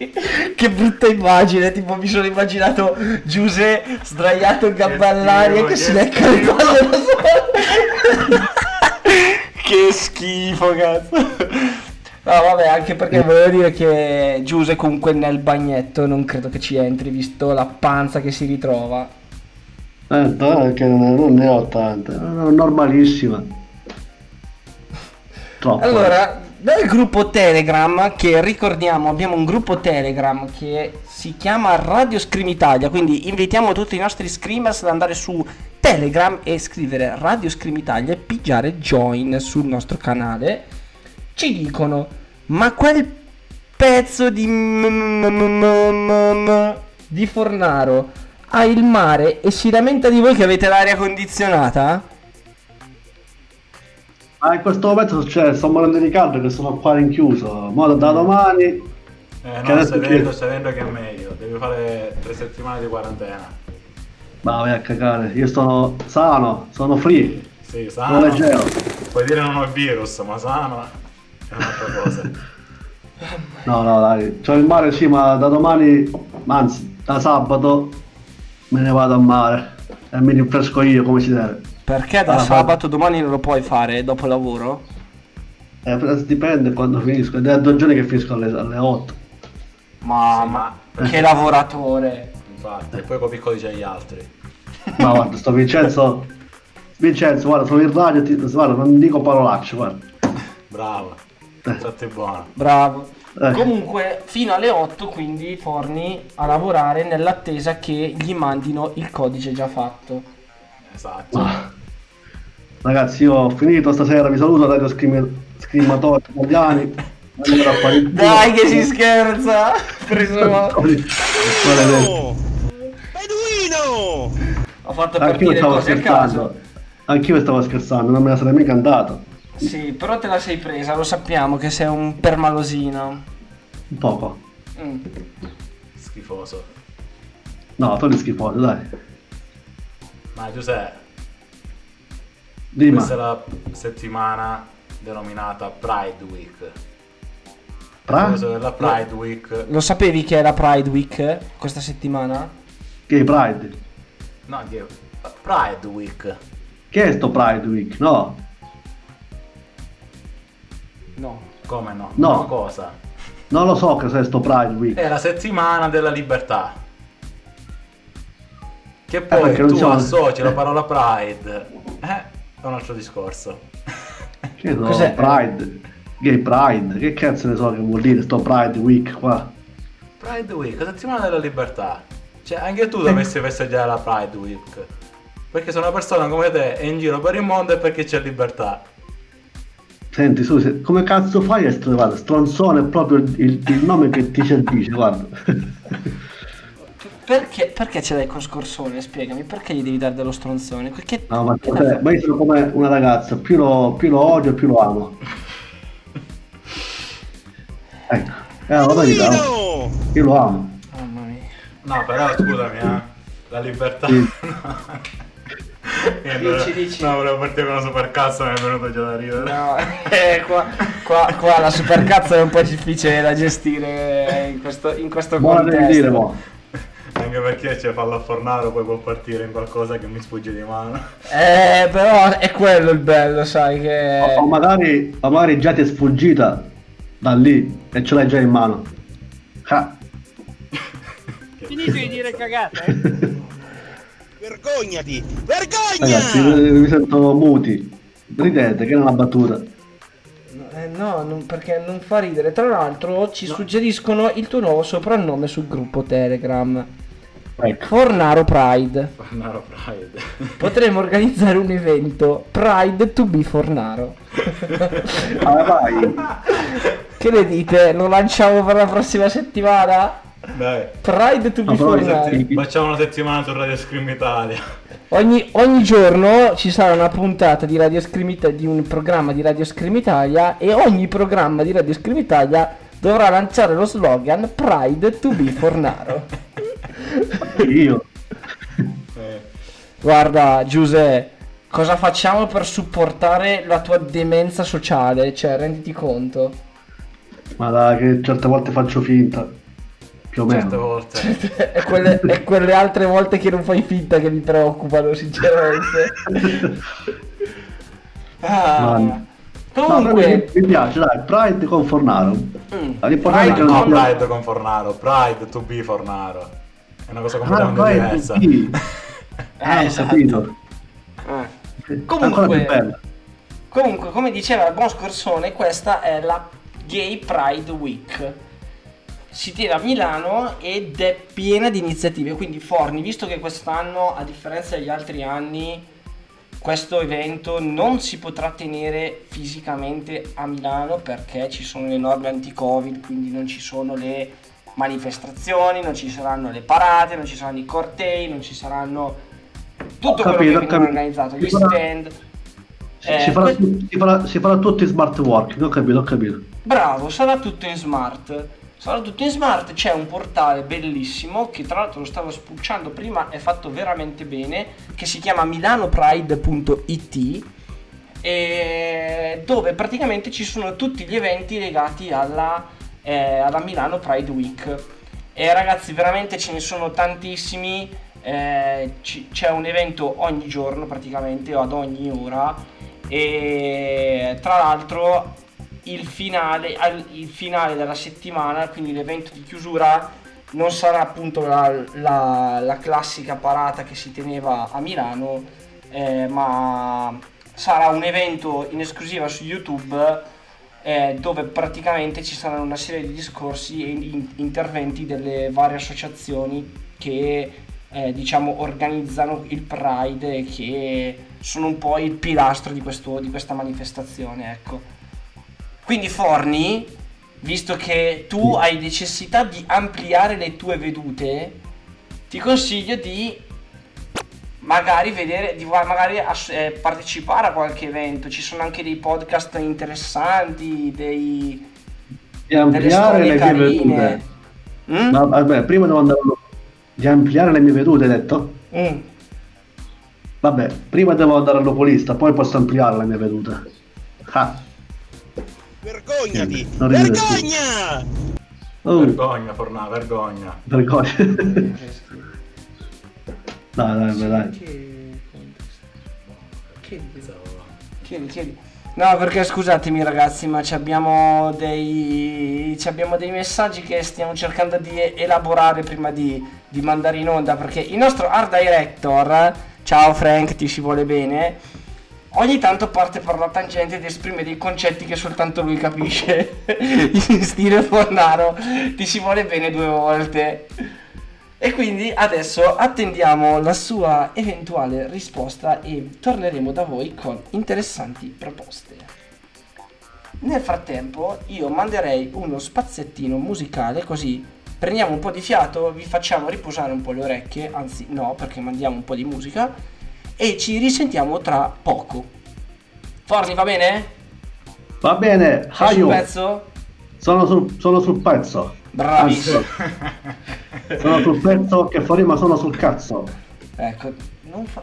che brutta immagine, tipo mi sono immaginato Giuse sdraiato in gamba all'aria che si lecca le palle da solo. che schifo, cazzo. No, vabbè, anche perché volevo dire che Giuse comunque nel bagnetto non credo che ci entri, visto la panza che si ritrova. Eh, dai, che non ne ho tante, è normalissima. Troppo. Allora, nel gruppo Telegram, che ricordiamo, abbiamo un gruppo Telegram che si chiama Radio Scream Italia, quindi invitiamo tutti i nostri screamers ad andare su Telegram e scrivere Radio Scream Italia e pigiare join sul nostro canale. Ci dicono, ma quel pezzo di di Fornaro ha il mare e si lamenta di voi che avete l'aria condizionata? Ma in questo momento succede, sto morendo di caldo che sono qua rinchiuso. Mo da domani. Eh, che no, stai che- vedendo, stai vedendo che è meglio. Devi fare tre settimane di quarantena. Ma vai a cagare, io sono sano, sono free. Sì, Sono sano. leggero. Puoi dire non ho il virus, ma sano è un'altra cosa. No, no, dai. C'ho il mare sì, ma da domani, anzi, da sabato me ne vado al mare. E mi rinfresco io come si deve. Perché da Ah, sabato domani non lo puoi fare dopo lavoro? Eh, dipende quando finisco. È da due giorni che finisco alle, alle 8. Mamma, che lavoratore. Infatti, e poi con piccoli c'è gli altri. Ma guarda, sto Vincenzo. Vincenzo, guarda, sono in radio, ti, guarda, non dico parolacce, guarda. Bravo. Eh. Satti buono. Bravo. Eh. Comunque, fino alle 8, quindi Forni a lavorare nell'attesa che gli mandino il codice già fatto. Esatto. Ragazzi, io ho finito stasera, vi saluto Radio Screamatori italiani. Dai che si scherza! Preso Ho fatto Anch'io stavo scherzando. Anch'io stavo scherzando, non me la sarei mica andato. Sì, però te la sei presa, lo sappiamo che sei un permalosino. Un poco. Mm. Schifoso. No, togli schifoso, dai. Ma Giuseppe, Dima. questa è la settimana denominata Pride Week. Pra? Pride Week? Lo sapevi che è la Pride Week questa settimana? Gay Pride. No, che Pride Week. Che è sto Pride Week? No. No. Come no? No. No, cosa? Non lo so che è sto Pride Week. È la settimana della libertà. Che poi perché non tu siamo- associ la parola Pride. Eh, è un altro discorso. Che no, Cos'è? Pride. Gay Pride. Che cazzo ne so che vuol dire sto Pride Week qua? Pride Week, la settimana della libertà. Cioè, anche tu dovresti festeggiare la Pride Week. Perché se una persona come te è in giro per il mondo è perché c'è libertà. Senti, su, se- come cazzo fai a essere, guarda, stronzone è proprio il, il nome che ti dice, guarda. Perché, perché ce l'hai con Scorsone? Spiegami, perché gli devi dare dello stronzone? Che, No, ma, cos'è? ma io sono come una ragazza, più lo, più lo odio più lo amo. Ecco, è una verità. no? Io lo amo. Mamma mia. No, però scusami, eh. La libertà. Sì. Eh, Dici, dici. No, volevo partire con una super cazzo mi è venuto già da ridere. No, eh, qua, qua, qua la supercazzo è un po' difficile da gestire in questo, in questo Buona devi contesto. dire, mo. Anche perché c'è fallo a fornaro, poi può partire in qualcosa che mi sfugge di mano. Eh, però è quello il bello, sai che... O, o magari, o magari già ti è sfuggita da lì e ce l'hai già in mano. Ah, Finito di dire cagate? Vergognati! Vergogna! ragazzi, vi sento muti. Ridete, che è una battuta. Eh, no, non- perché non fa ridere. Tra l'altro ci suggeriscono il tuo nuovo soprannome sul gruppo Telegram. Ecco. Fornaro Pride. Fornaro Pride. Potremmo organizzare un evento Pride to be Fornaro. Ah, vai. Che ne dite? Lo lanciamo per la prossima settimana? Dai. Pride to be No, però i Fornaro. setti- Facciamo una settimana su Radio Scream Italia. Ogni, ogni giorno ci sarà una puntata di Radio Scream Ita- di un programma di Radio Scream Italia e ogni programma di Radio Scream Italia dovrà lanciare lo slogan Pride to be Fornaro. Io. Eh, Guarda, Giuseppe, cosa facciamo per supportare la tua demenza sociale? Cioè, renditi conto. Ma dai, che certe volte faccio finta. Più o meno. certe volte. e, quelle, e quelle altre volte che non fai finta che mi preoccupano, sinceramente. Ah. Ma- No, Comunque, mi, mi piace, dai, Pride con Fornaro. Mm. È No, non sia- Pride con Fornaro. Pride to be Fornaro. È una cosa Ah, completamente Pride diversa. sì. Ah, ho esatto. capito. eh. Ancora più bella. Comunque, come diceva il buon Scorsone, questa è la Gay Pride Week. Si tiene a Milano ed è piena di iniziative. Quindi, Forni, visto che quest'anno, a differenza degli altri anni, questo evento non si potrà tenere fisicamente a Milano perché ci sono le norme anti-Covid, quindi non ci sono le manifestazioni, non ci saranno le parate, non ci saranno i cortei, non ci saranno tutto quello capito, che viene organizzato, gli stand. Eh, si, farà, que- si, farà, si farà tutto in smart working, ho capito, ho capito. Bravo, sarà tutto in smart. Sarà tutto in smart, c'è un portale bellissimo che tra l'altro lo stavo spulciando prima, è fatto veramente bene, che si chiama milanopride.it e dove praticamente ci sono tutti gli eventi legati alla, eh, alla Milano Pride Week. E ragazzi, veramente ce ne sono tantissimi. eh, ci- c'è un evento ogni giorno praticamente o ad ogni ora e tra l'altro il finale, al- il finale della settimana quindi l'evento di chiusura non sarà appunto la, la- la classica parata che si teneva a Milano eh, ma sarà un evento in esclusiva su YouTube eh, dove praticamente ci saranno una serie di discorsi e in- interventi delle varie associazioni che eh, diciamo organizzano il Pride e che sono un po' il pilastro di, questo- di questa manifestazione ecco. Quindi Forni visto che tu hai necessità di ampliare le tue vedute ti consiglio di magari vedere di magari ass- eh, partecipare a qualche evento ci sono anche dei podcast interessanti dei Di ampliare le mie vedute. Mm? Ma vabbè, prima devo andare di ampliare le mie vedute, hai detto? Mm. Vabbè, prima devo andare all'opolista, poi posso ampliare le mie vedute. Ah, Vergognati! non. Vergogna! Oh, Vergogna, Fornà, vergogna. vergogna. dai, dai, dai, dai. Chiedi, chiedi. No, perché scusatemi ragazzi, ma ci abbiamo dei, ci abbiamo dei messaggi che stiamo cercando di elaborare prima di, di mandare in onda, perché il nostro art director, ciao Frank, ti si vuole bene, ogni tanto parte per la tangente ed esprime dei concetti che soltanto lui capisce, in stile Fornaro, ti si vuole bene due volte. E quindi adesso attendiamo la sua eventuale risposta e torneremo da voi con interessanti proposte. Nel frattempo io manderei uno spazzettino musicale così prendiamo un po' di fiato, vi facciamo riposare un po' le orecchie, anzi no perché mandiamo un po' di musica e ci risentiamo tra poco. Forni va bene? Va bene, sul Hayo, pezzo? sono sul, sono sul pezzo. Bravissimo. Sono sul pezzo che fuori ma sono sul cazzo. Ecco, non fa...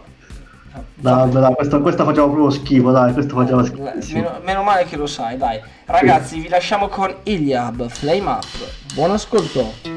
Dai, dai, questa, questa faceva proprio schifo, dai, questa faceva schifo. Meno, meno male che lo sai, dai. Ragazzi, vi lasciamo con Iliab, Flame Up. Buon ascolto.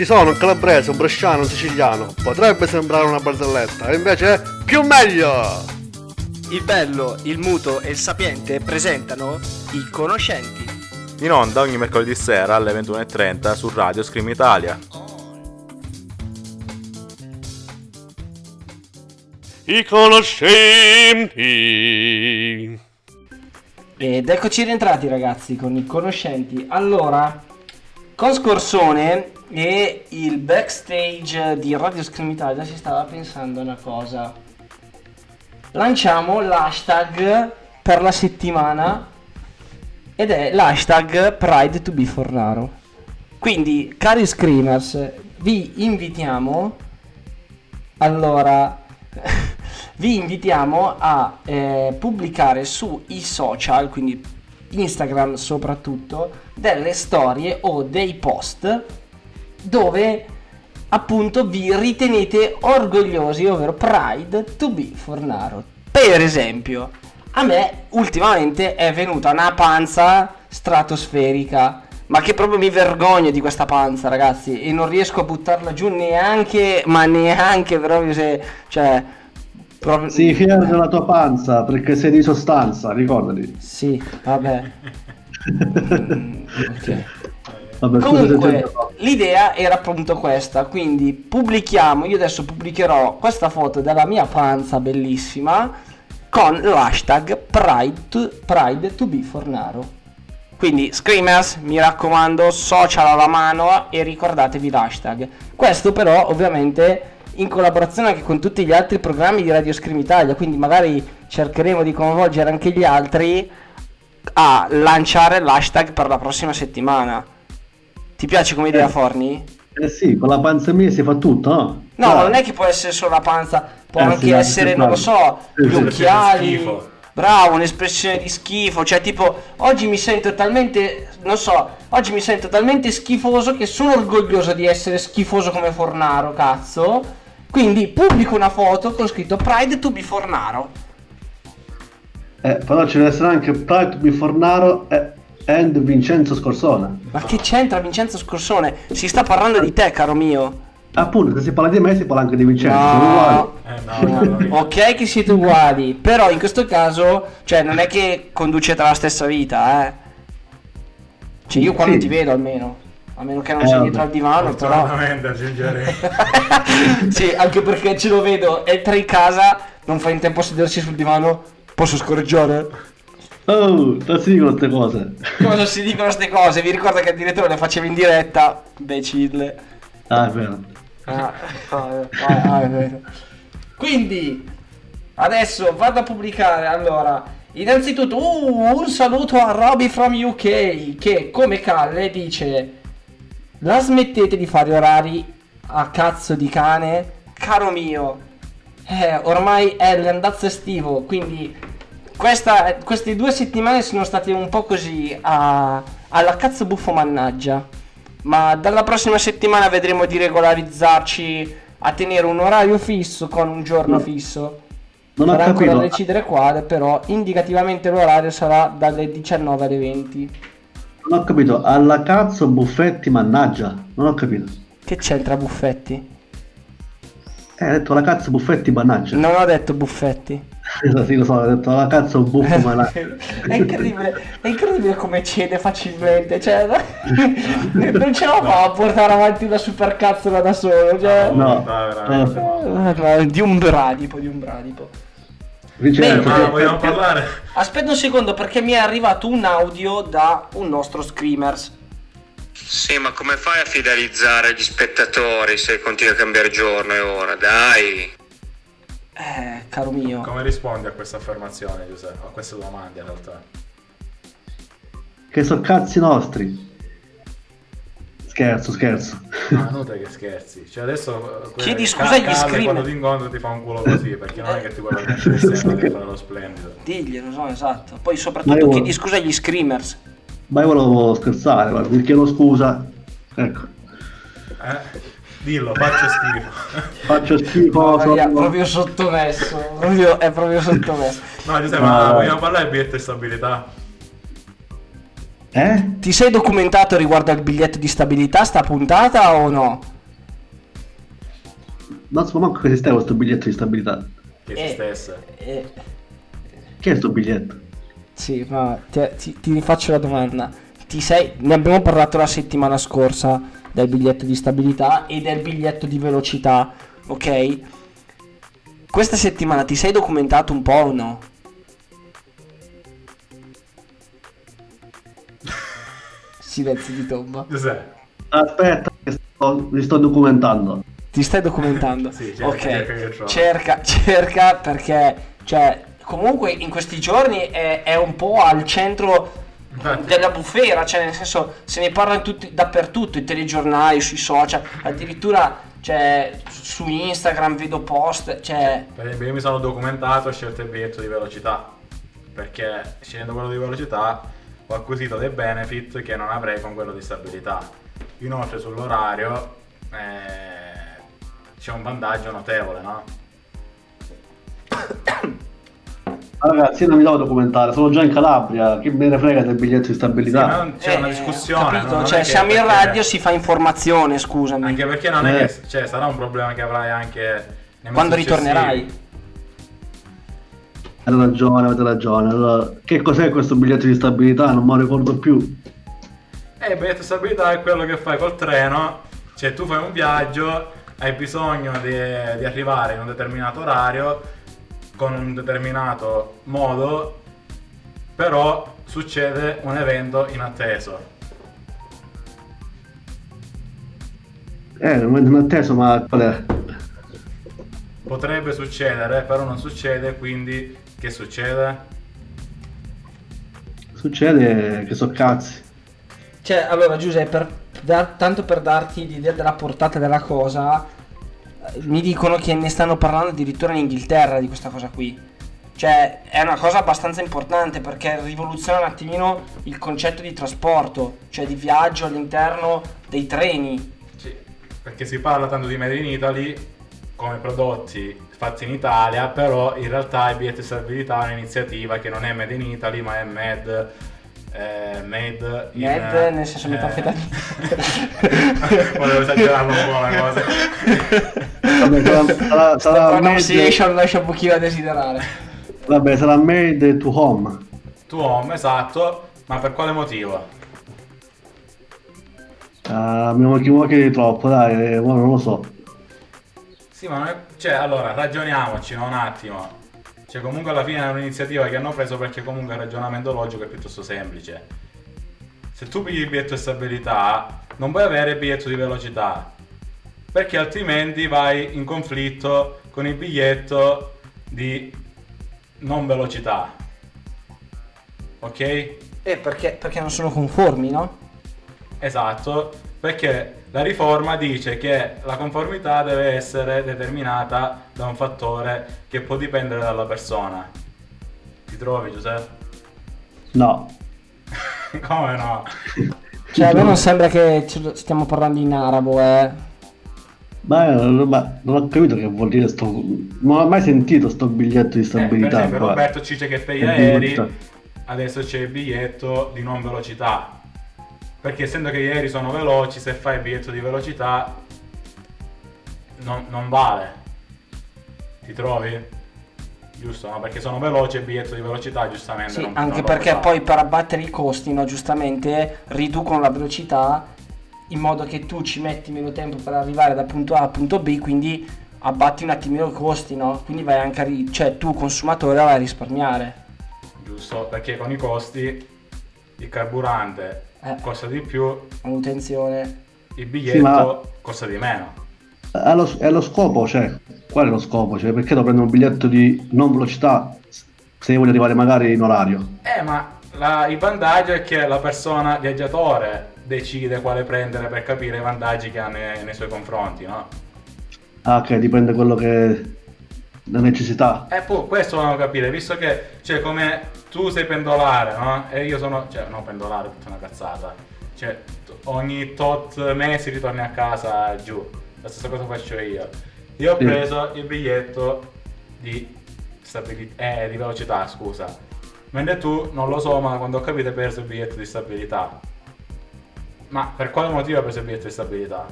Ci sono un calabrese, un bresciano, un siciliano. Potrebbe sembrare una barzelletta, e invece è più meglio! Il bello, il muto e il sapiente presentano i conoscenti. In onda ogni mercoledì sera alle 21.30 su Radio Scream Italia. I conoscenti. Ed eccoci rientrati ragazzi con i conoscenti. Allora, con Scorsone e il backstage di Radio Scream Italia si stava pensando a una cosa. Lanciamo l'hashtag per la settimana ed è l'hashtag Pride to be Fornaro. Quindi, cari screamers, vi invitiamo allora vi invitiamo a eh, pubblicare sui social, quindi Instagram soprattutto, delle storie o dei post dove appunto vi ritenete orgogliosi, ovvero Pride to be Fornaro. Per esempio, a me ultimamente è venuta una panza stratosferica. Ma che proprio mi vergogno di questa panza, ragazzi. E non riesco a buttarla giù neanche, ma neanche proprio se. Cioè. Proprio... Sì, fiero della tua panza perché sei di sostanza, ricordati. Sì, vabbè. Mm, ok. Vabbè, Comunque, l'idea era appunto questa, quindi pubblichiamo, io adesso pubblicherò questa foto della mia panza bellissima con l'hashtag Pride to, Pride to be Fornaro. Quindi, Screamers, mi raccomando, social alla mano e ricordatevi l'hashtag. Questo però, ovviamente, in collaborazione anche con tutti gli altri programmi di Radio Scream Italia, quindi magari cercheremo di coinvolgere anche gli altri a lanciare l'hashtag per la prossima settimana. Ti piace come idea, Forni? Eh sì, con la panza mia si fa tutto, no? No, non è che può essere solo la panza, può Eh, anche sì, essere, non lo so, Sì, gli sì. occhiali. Bravo, un'espressione di schifo, cioè tipo oggi mi sento talmente, non so, oggi mi sento talmente schifoso che sono orgoglioso di essere schifoso come Fornaro, cazzo. Quindi pubblico una foto con scritto Pride to be Fornaro. Eh, però ci deve essere anche Pride to be Fornaro e and Vincenzo Scorsone. Ma che c'entra Vincenzo Scorsone? Si sta parlando di te, caro mio. Appunto, se si parla di me si parla anche di Vincenzo. sono uguali. No. ok che siete uguali, però in questo caso, cioè non è che conducete la stessa vita, eh. Cioè io qua non Sì. ti vedo almeno, a meno che non Eh, sei dietro al divano, però... Aggiungerei. sì, anche perché ce lo vedo, entra in casa, non fa in tempo a sedersi sul divano, posso scorreggiare? Oh, non si dicono queste cose. Cosa si dicono queste cose? Vi ricordo che il direttore le faceva in diretta, imbecille. Ah, è vero. Ah, ah, ah, ah, è vero. Quindi, adesso vado a pubblicare. Allora, innanzitutto, uh, un saluto a Roby from UK che, come Calle, dice: La smettete di fare orari a cazzo di cane? Caro mio, eh, ormai è l'andazzo estivo, quindi questa- queste due settimane sono state un po' così a- alla cazzo buffo mannaggia. Ma dalla prossima settimana vedremo di regolarizzarci a tenere un orario fisso con un giorno fisso. Non ho Sarà ancora da decidere quale, però indicativamente l'orario sarà dalle 19 alle 20. Non ho capito. Alla cazzo Buffetti, mannaggia. Non ho capito. Che c'entra Buffetti? Eh, hai detto alla cazzo Buffetti, mannaggia. Non ho detto Buffetti. Sì, lo so, ho detto la cazzo un buffo, ma la... È incredibile, è incredibile come cede facilmente, cioè non ce la fa a portare avanti una supercazzola da solo, cioè... No, Eh, ma Di un bradipo, di un bradipo. Vincenzo, Ma che- vogliamo parlare? Aspetta un secondo perché mi è arrivato un audio da un nostro screamers. Sì, ma come fai a fidelizzare gli spettatori se continui a cambiare giorno e ora? Dai! Eh, caro mio. Come rispondi a questa affermazione, Giuseppe? A queste domande in realtà? che sono cazzi nostri. Scherzo, scherzo. No, inutile che scherzi. Cioè adesso eh, Chiedi Ca- scusa agli screamer. quando ti incontro ti fa un culo così, perché non è che ti vuole mettere sempre di fare lo splendido. Diglielo, no, esatto. Poi soprattutto io- chiedi scusa agli screamers. Ma io volevo scherzare, guarda, mi chiedo scusa. Ecco, Eh? Dillo, faccio schifo. faccio schifo. Mia, sono- proprio sottomesso. proprio- è proprio sottomesso. No, Giuseppe, No, ma dai. vogliamo parlare del biglietto di stabilità? Eh? Ti sei documentato riguardo al biglietto di stabilità sta puntata o no? Non so manco che esisteva questo biglietto di stabilità. Che Eh. esistesse. Eh, Che è sto biglietto? sì, ma ti, ti, ti rifaccio la domanda. Ti sei, ne abbiamo parlato la settimana scorsa del biglietto di stabilità e del biglietto di velocità, ok? Questa settimana ti sei documentato un po' o no? Silenzio di tomba. Giuseppe. Aspetta, che sto- mi sto documentando. Ti stai documentando? Sì, cerca, ok. Cerca, cerca perché, cioè, comunque in questi giorni è, è un po' al centro. Della bufera, cioè nel senso se ne parla tutti, dappertutto, i telegiornali, sui social, addirittura cioè, su Instagram vedo post, cioè... Per esempio, io mi sono documentato e ho scelto il biglietto di velocità. Perché scegliendo quello di velocità ho acquisito dei benefit che non avrei con quello di stabilità. Inoltre sull'orario eh, c'è un vantaggio notevole, no? Ah, ragazzi, io non mi devo documentare, sono già in Calabria. Che me ne frega del biglietto di Sì, stabilità? non- c'è una eh, discussione. capito? non è cioè, siamo in perché- radio, si fa informazione, scusami. Anche perché non è Eh. che cioè, sarà un problema che avrai anche Quando successivi. ritornerai? Avete ragione, avete ragione. Allora, che cos'è questo biglietto di stabilità? Non me lo ricordo più. E il biglietto di stabilità è quello che fai col treno, cioè tu fai un viaggio, hai bisogno di, di arrivare in un determinato orario, con un determinato modo, però succede un evento inatteso. Eh, non ho atteso, ma qual è? Potrebbe succedere, però non succede, quindi che succede? Succede che so cazzi. Cioè, allora Giuseppe, per dar- tanto per darti l'idea della portata della cosa, mi dicono che ne stanno parlando addirittura in Inghilterra di questa cosa qui. Cioè, è una cosa abbastanza importante perché rivoluziona un attimino il concetto di trasporto, cioè di viaggio all'interno dei treni. Sì, perché si parla tanto di Made in Italy come prodotti fatti in Italia, però in realtà il biglietto di stabilità è un'iniziativa che non è Made in Italy, ma è Made, eh, made in... Mad, nel senso eh, metanfetamina. Volevo esagerarlo un po' la cosa. Vabbè, sarà, sarà, sarà made, pronunciation lascia un pochino a desiderare. vabbè, sarà made to home. Tu home, esatto, ma per quale motivo? Ah, mi equivochi di troppo, dai, eh, non lo so. Sì, ma non è... Cioè, allora, ragioniamoci un attimo. Cioè, comunque alla fine è un'iniziativa che hanno preso perché comunque il ragionamento logico è piuttosto semplice. Se tu pigli il biglietto di stabilità, non puoi avere il biglietto di velocità. Perché altrimenti vai in conflitto con il biglietto di non velocità. Ok? Eh, perché, perché non sono conformi, no? Esatto, perché la riforma dice che la conformità deve essere determinata da un fattore che può dipendere dalla persona. Ti trovi Giuseppe? No. Come no? Cioè, a me non sembra che stiamo parlando in arabo, eh. Ma, ma non ho capito che vuol dire sto. Non ho mai sentito sto biglietto di Eh, per stabilità. esempio. Roberto ci dice che per gli aerei adesso c'è il biglietto di non velocità. Perché essendo che gli aerei sono veloci, se fai il biglietto di velocità non, non vale. Ti trovi? giusto? No? Perché sono veloci e biglietto di velocità giustamente Sì, non anche non perché poi per abbattere i costi, no, giustamente riducono la velocità in modo che tu ci metti meno tempo per arrivare da punto A a punto B, quindi abbatti un attimino i costi, no? Quindi vai anche a ri- cioè tu consumatore vai a risparmiare. giusto? Perché con i costi il carburante Eh. costa di più, Manutenzione. il biglietto Sì, ma- costa di meno. È lo, è lo scopo, cioè, qual è lo scopo? Cioè, perché devo prendere un biglietto di non velocità se voglio arrivare magari in orario? Eh, ma la- il vantaggio è che la persona viaggiatore decide quale prendere per capire i vantaggi che ha nei, nei suoi confronti, no? Ah, ok, dipende quello che... la necessità. E poi questo dobbiamo capire, visto che, cioè, come tu sei pendolare, no? E io sono, cioè, no, pendolare, tutta una cazzata. Cioè, ogni tot mesi ritorni a casa giù. La stessa cosa faccio io. Io ho Sì. preso il biglietto di stabilità, eh, di velocità, scusa. Mentre tu, non lo so, ma quando ho capito hai preso il biglietto di stabilità. Ma per quale motivo hai preso il biglietto di stabilità?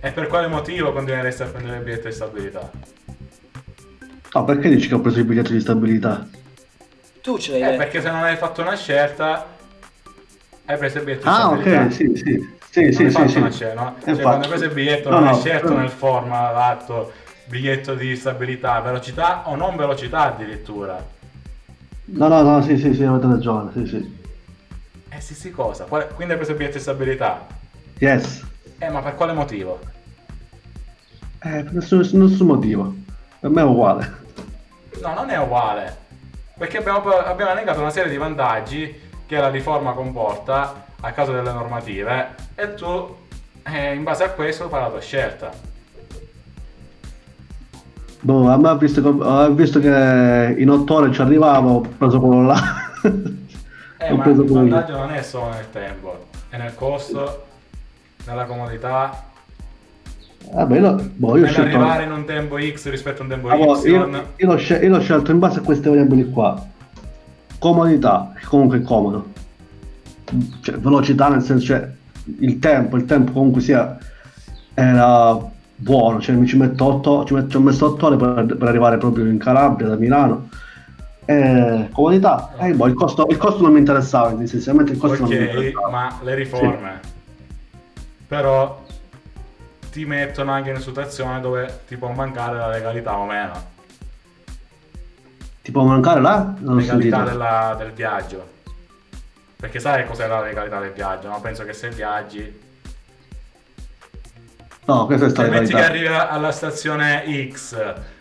E per quale motivo continueresti a prendere il biglietto di stabilità? No, perché dici che ho preso il biglietto di stabilità? Tu ce l'hai Eh, perché se non hai fatto una scelta, hai preso il biglietto di Ah, ok, sì, sì. Sì, Non sì, hai sì, fatto sì. una scelta, no? Cioè, quando hai preso il biglietto No, non hai no, scelto però- nel formato biglietto di stabilità, velocità o non velocità addirittura. No, no, no, sì, sì, sì, avete ragione, sì, sì. Eh sì sì cosa? Quindi hai preso il biglietto di stabilità. Yes. Eh ma per quale motivo? Eh, per nessun, nessun motivo. Per me è uguale. No, non è uguale. Perché abbiamo, abbiamo negato una serie di vantaggi che la riforma comporta a causa delle normative e tu eh, in base a questo fai la tua scelta. Boh, a me visto, che- visto che in otto ore ci arrivavo, ho preso quello là. Eh, ho ma preso il vantaggio non è solo nel tempo, è nel costo, nella comodità, Vabbè, io, boh, io scelto... nell'arrivare in un tempo X rispetto a un tempo Ah, boh, Y. io, io l'ho scel- io l'ho scelto in base a queste variabili qua. Comodità, comunque comodo. Cioè, velocità nel senso, cioè, il tempo, il tempo comunque sia era buono, cioè mi ci metto 8, ci, met- ci ho messo 8 ore per, per arrivare proprio in Calabria da Milano. Eh, comodità, eh, boh, il, costo, il costo non mi interessava, essenzialmente il costo non mi interessava. ma le riforme però ti mettono anche in una situazione dove ti può mancare la legalità o meno. Ti può mancare? Non ho legalità della- del viaggio. Perché sai cos'è la legalità del viaggio? No? Penso che se viaggi No, questa è stata la metti che arriva alla stazione X,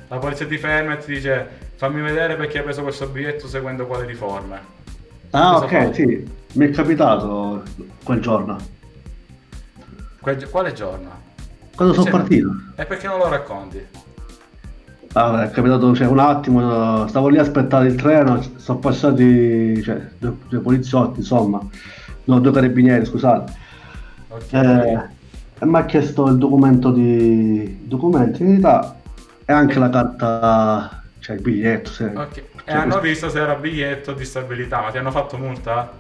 la polizia ti ferma e ti dice fammi vedere perché hai preso questo biglietto seguendo quale riforme. Ah, Cosa ok, fai? sì, mi è capitato quel giorno. Que- quale giorno? Quando sono partito. E perché non lo racconti? Ah, beh, è capitato cioè, un attimo, stavo lì a aspettare il treno, sono passati cioè, due, due poliziotti, insomma, no, due carabinieri, scusate. Eh, e mi ha chiesto il documento di documenti di identità e anche la carta, cioè il biglietto. Se, Ok. E cioè, hanno questo- visto se era biglietto di stabilità, ma ti hanno fatto multa?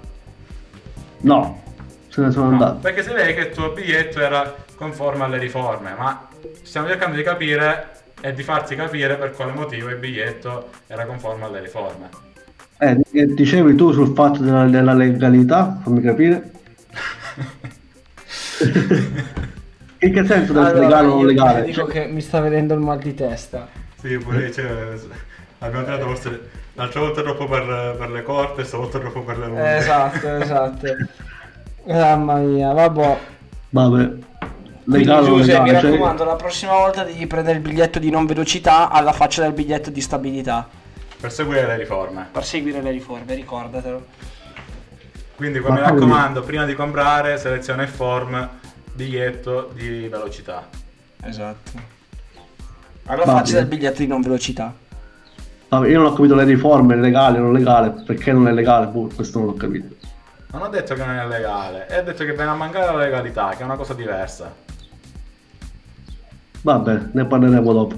No, se ne sono No, andato. perché si vede che il tuo biglietto era conforme alle riforme, ma stiamo cercando di capire e di farti capire per quale motivo il biglietto era conforme alle riforme. Eh, e dicevi tu sul fatto della, della legalità, fammi capire. In che senso del legale o non legale? dico che mi sta venendo il mal di testa. Sì, pure cioè, abbiamo tirato forse l'altra volta troppo per, per le corte, stavolta troppo per le lunghe. Esatto, esatto. Mamma mia, vabbè. Vabbè, Quindi legale o non Giuseppe, mi cioè- raccomando, la prossima volta devi prendere il biglietto di non velocità alla faccia del biglietto di stabilità. Per seguire le riforme. Per seguire le riforme, ricordatelo. Quindi mi Ma raccomando, prima di comprare, seleziona il form biglietto di velocità. Esatto. Alla Va faccia bene. del biglietto di non velocità. Vabbè, io non ho capito le riforme, legale o non legale, perché non è legale, boh, questo non l'ho capito. Non ho detto che non è legale, ho detto che viene a mancare la legalità, che è una cosa diversa. Vabbè, ne parleremo dopo.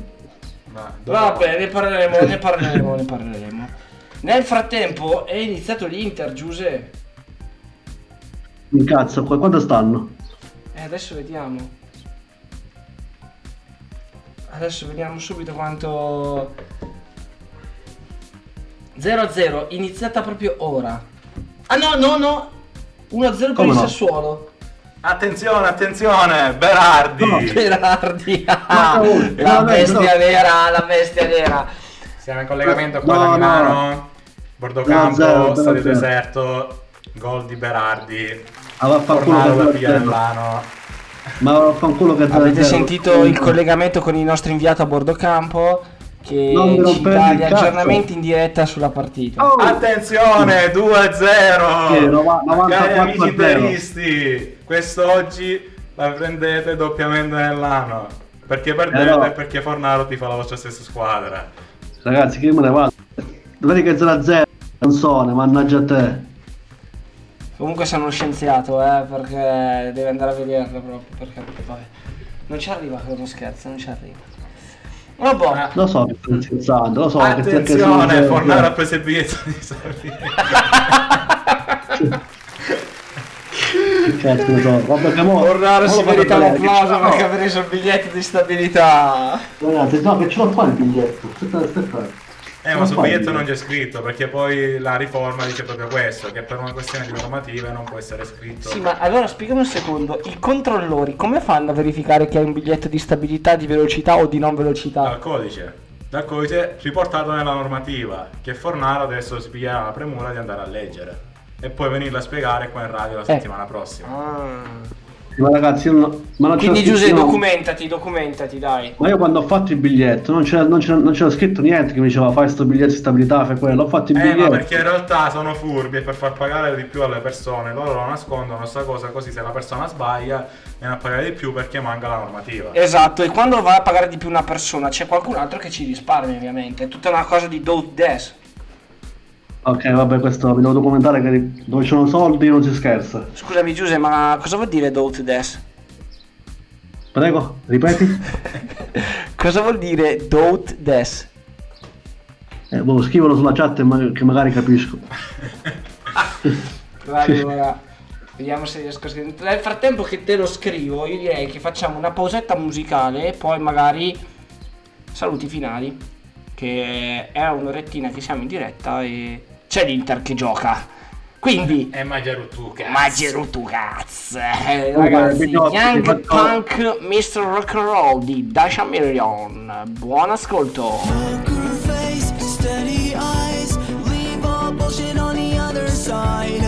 Vabbè, ne parleremo, ne parleremo, ne parleremo. Nel frattempo è iniziato l'Inter, Giuseppe. Incazzo, qua quando stanno? E adesso vediamo. Adesso vediamo subito quanto. 0-0, iniziata proprio ora. Ah no, no, no. 1-0 per Come il no? Sassuolo. Attenzione, attenzione, Berardi. Berardi. Ma- Ah, la no, no, bestia no. nera, la bestia nera. Siamo in collegamento qua No, da no. Milano. Bordocampo, No, stadio deserto, gol di Berardi. Ah, zero, pigliare zero. Milano. Ma vaffanculo che Avete 0-0. sentito il collegamento con il nostro inviato a bordo campo che Non ci dà gli aggiornamenti in diretta sulla partita. Oh. Attenzione, 2-0. Sì, nova- 94 Cari amici a interisti, quest'oggi la prendete doppiamente nell'anno. Perché perdete Eh no. e perché Fornaro ti fa la vostra stessa squadra. Ragazzi, che io me ne vado. Vedi che 0-0. Canzone, mannaggia a te. Comunque sono uno scienziato, eh, perché deve andare a vederla proprio, perché vabbè. Non ci arriva quello scherzo, non ci arriva. Vabbè. Lo so che stai scherzando, lo so che cerchi Attenzione, solo- Fornaro ha preso il biglietto di salire. Cazzo ne so. Vabbè, che mo- Fornaro mo si lo faccio merita vedere, l'applauso perché ha preso il biglietto di stabilità. Ragazzi, no, che ce l'ho qua il biglietto. Aspetta, aspetta. Eh, ma sul biglietto non c'è scritto perché poi la riforma dice proprio questo: che per una questione di normative non può essere scritto. Sì, ma allora spiegami un secondo, i controllori come fanno a verificare che hai un biglietto di stabilità, di velocità o di non velocità? Dal codice. Dal codice riportato nella normativa. Che Fornaro adesso si piglia la premura di andare a leggere. E poi venirla a spiegare qua in radio la Eh. settimana prossima. Sì, Ma ragazzi, io non, ma non Quindi Giuseppe, scritto- documentati, documentati, dai. Ma io quando ho fatto il biglietto non c'era, non c'era- non c'era scritto niente che mi diceva fai sto biglietto di stabilità, fai quello. Ho fatto il Eh, ma biglietto. perché in realtà sono furbi e per far pagare di più alle persone loro lo nascondono sta cosa così se la persona sbaglia viene a pagare di più perché manca la normativa. Esatto, e quando va a pagare di più una persona c'è qualcun altro che ci risparmia ovviamente, è tutta una cosa di do des. Ok, vabbè, questo mi devo documentare che dove ci sono soldi non si scherza. Scusami Giuseppe, ma cosa vuol dire do des? Prego, ripeti? Cosa vuol dire do des? Eh, boh, scrivilo sulla chat ma- che magari capisco. Allora, vediamo se riesco a scrivere. Nel frattempo che te lo scrivo, io direi che facciamo una pausetta musicale e poi magari saluti finali. Che è un'orettina che siamo in diretta e c'è l'Inter che gioca. Quindi, E Maggiarutu, cazzo. Maggerutu cazzo. Eh, Oh, ragazzi, ti Young Punk Mr. Rock and Roll di Dasha Million. Buon ascolto. face, steady eyes, leave all bullshit on the other side.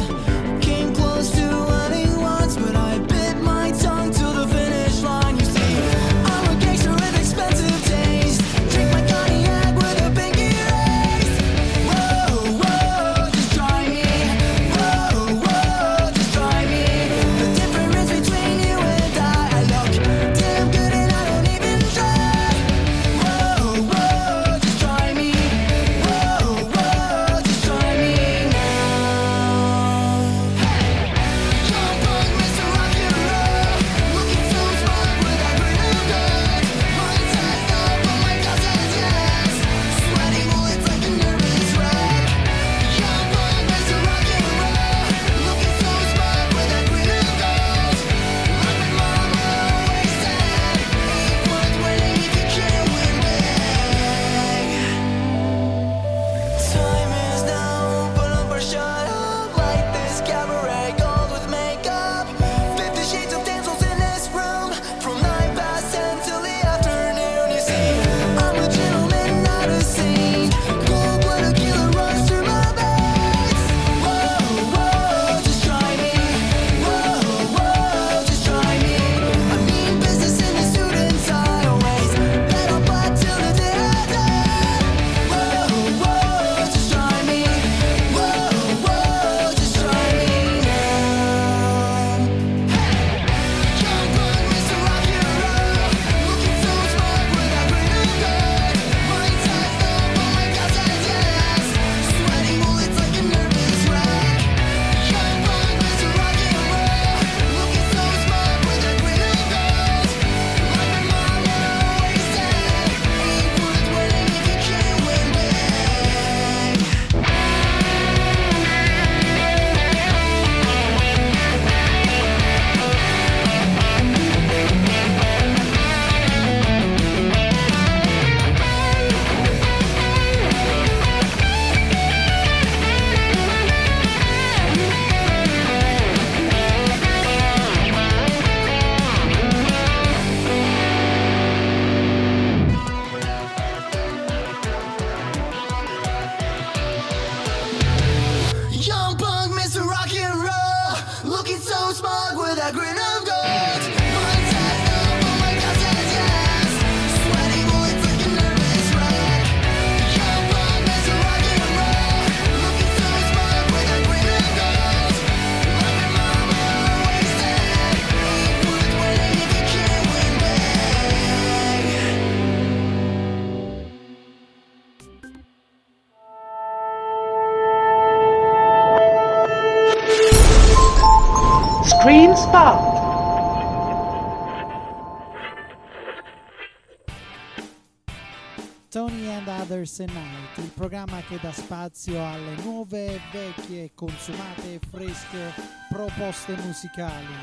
And at Night, il programma che dà spazio alle nuove, vecchie, consumate e fresche proposte musicali.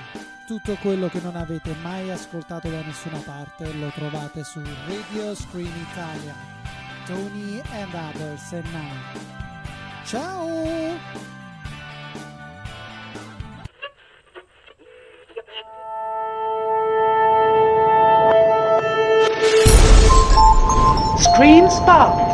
Tutto quello che non avete mai ascoltato da nessuna parte lo trovate su Radio Screen Italia. Tony and Others at Night. Ciao! Screen Spot.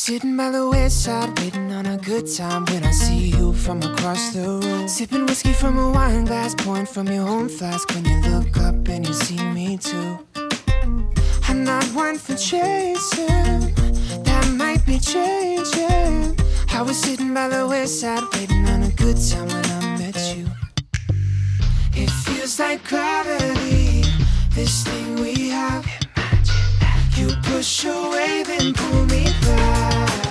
Sitting by the west side, waiting on a good time when I see you from across the room. Sipping whiskey from a wine glass, pouring from your own flask when you look up and you see me too. I'm not one for chasing, that might be changing. I was sitting by the west side, waiting on a good time when I met you. It feels like gravity, this thing we have. You push away, then pull me back.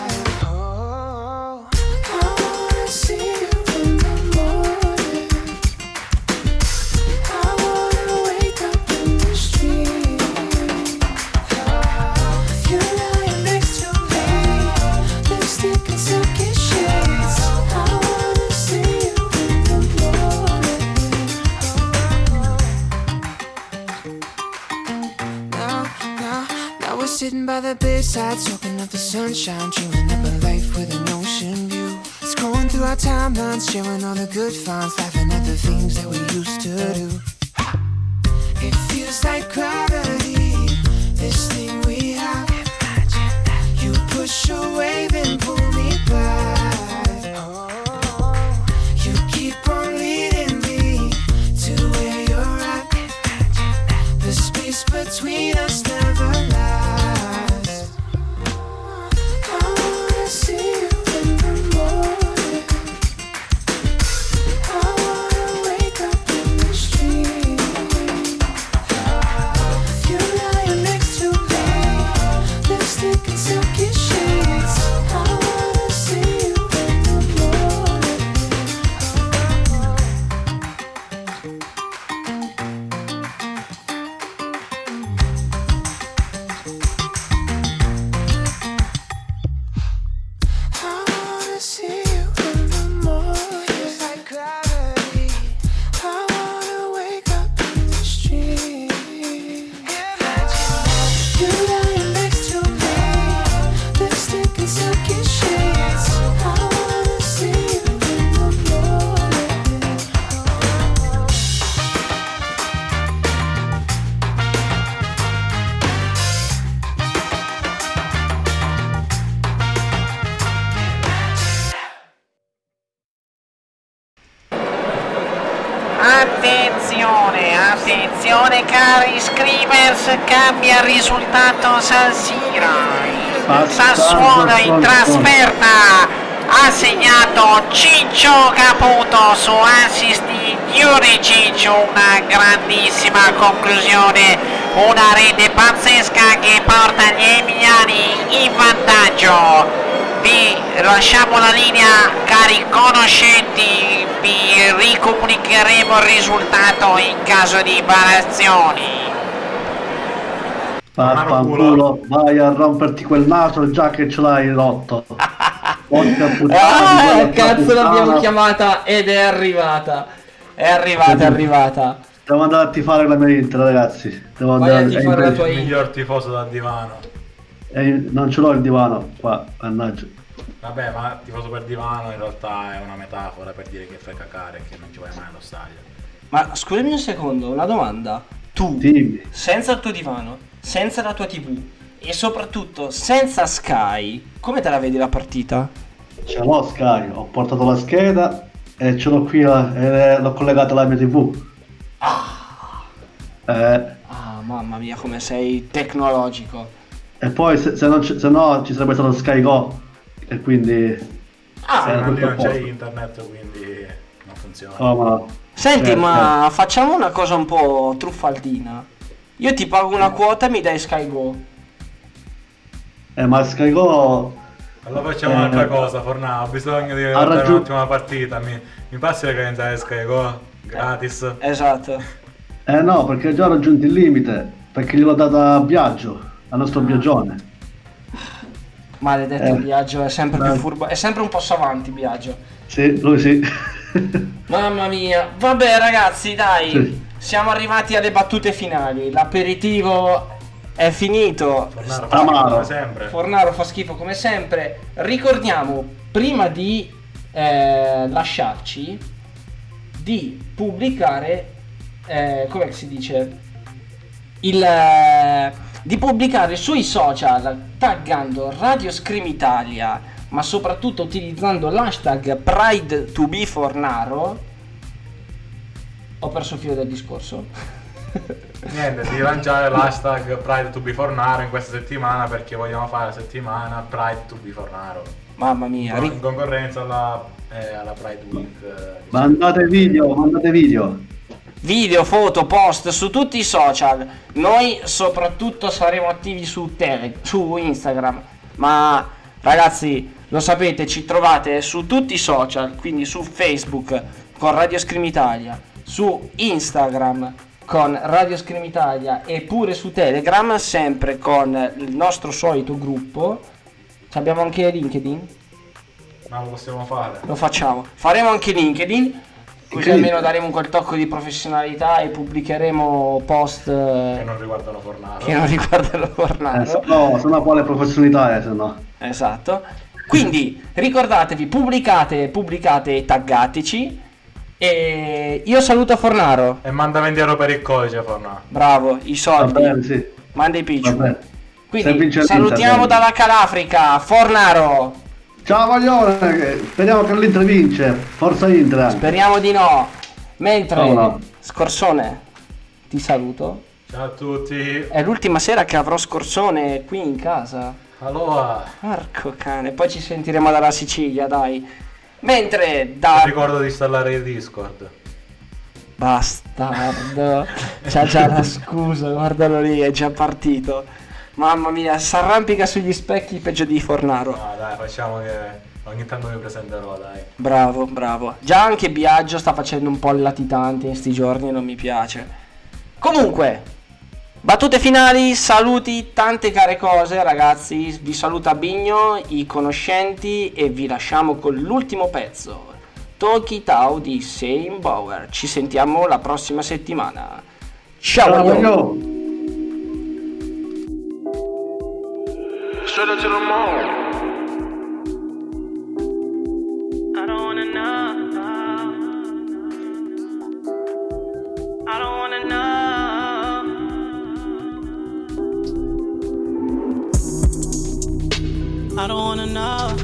The bedside, soaking up the sunshine, dreaming up a life with an ocean view. Scrolling through our timelines, sharing all the good finds, laughing at the things that we used to do. It feels like gravity, this thing we have. You push away, il risultato San Siro. Sassuolo in trasferta ha segnato Ciccio Caputo su assist di Juricic, una grandissima conclusione, una rete pazzesca che porta gli emiliani in vantaggio. vi lasciamo la linea, cari conoscenti, vi ricomunicheremo il risultato in caso di variazioni. Vaffanculo, vai a romperti quel naso già che ce l'hai rotto. Porca puttana, Ah, cazzo puttana. l'abbiamo chiamata ed è arrivata. È arrivata, è arrivata. Devo andare a tifare la mia Inter, ragazzi. Devo Vai andare a tifare la tua Il Inter. miglior tifoso dal divano. Eh, non ce l'ho il divano qua, mannaggia. Vabbè, ma tifoso per divano in realtà è una metafora per dire che fai cacare e che non ci vai mai allo stadio. Ma scusami un secondo, una domanda. Tu, Dimmi. senza il tuo divano, senza la tua TV e soprattutto senza Sky, come te la vedi la partita? Ce l'ho Sky, ho portato la scheda e ce l'ho qui eh, e l'ho collegata alla mia TV. Eh, Ah, mamma mia, come sei tecnologico. e poi se, se non se no ci sarebbe stato Sky Go e quindi... Ah, a non c'è posto. internet quindi non funziona. Oh, ma- Senti, eh, ma facciamo una cosa un po' truffaldina. Io ti pago una quota e mi dai Sky Go. Eh, ma Sky Go... Allora facciamo Eh, un'altra cosa, Fornà, ho bisogno di guardare raggiun- un attimo la partita, mi, mi passi le credenziali Sky Go? Gratis. Esatto. Eh no, perché già ho raggiunto il limite, perché gliel'ho data a Biagio, al nostro Biagione. Maledetto Eh. Biagio, è sempre Eh. più furbo. È sempre un passo avanti Biagio. Sì, lui sì. Mamma mia. Vabbè ragazzi, dai. Sì. Siamo arrivati alle battute finali. L'aperitivo è finito. Fornaro fa schifo come sempre. Fornaro fa schifo come sempre. Ricordiamo, prima di eh, lasciarci, di pubblicare, eh, come si dice, il, eh, di pubblicare sui social taggando Radio Scream Italia, ma soprattutto utilizzando l'hashtag Pride to be Fornaro. Ho perso il filo del discorso. Niente, di lanciare l'hashtag Pride to be Fornaro in questa settimana perché vogliamo fare la settimana Pride to be Fornaro. Mamma mia, In concorrenza alla, eh, alla Pride Week. eh, mandate video, mandate video. video, foto, post su tutti i social. Noi soprattutto saremo attivi su, tele, su Instagram. Ma ragazzi, lo sapete, ci trovate su tutti i social, quindi su Facebook con Radio Scream Italia, su Instagram con Radio Scream Italia e pure su Telegram sempre con il nostro solito gruppo. Ci Abbiamo anche LinkedIn? Ma lo possiamo fare. Lo facciamo. Faremo anche LinkedIn. Così almeno daremo quel tocco di professionalità e pubblicheremo post eh, Che non riguardano Fornaro. che non riguardano Eh, Fornaro. se no, se no quale professionalità è, se no. Esatto. Quindi ricordatevi, pubblicate, pubblicate e taggateci. E io saluto Fornaro. E manda 20 euro per il codice Fornaro. Bravo, i soldi. bene, sì. Manda i picciu. Quindi salutiamo dalla Calafrica, Fornaro. Ciao Maglione, speriamo che l'Inter vince. Forza Inter. Speriamo di no. Mentre No, no. Scorsone, ti saluto. Ciao a tutti. È l'ultima sera che avrò Scorsone qui in casa. Allora, Porco cane, poi ci sentiremo dalla Sicilia, dai. Mentre da ricordo di installare il Discord. bastardo c'ha già la scusa, guardalo lì, è già partito. Mamma mia, s'arrampica sugli specchi peggio di Fornaro. No, dai, facciamo che ogni tanto mi presenterò, dai. Bravo, bravo. Già anche Biagio sta facendo un po' il latitante in sti giorni e non mi piace. Comunque, battute finali, saluti, tante care cose, ragazzi. Vi saluta Bigno, i conoscenti e vi lasciamo con l'ultimo pezzo. Talk It Out di Same Bauer. Ci sentiamo la prossima settimana. Ciao, Ciao, the mall. I don't wanna know. I don't wanna know.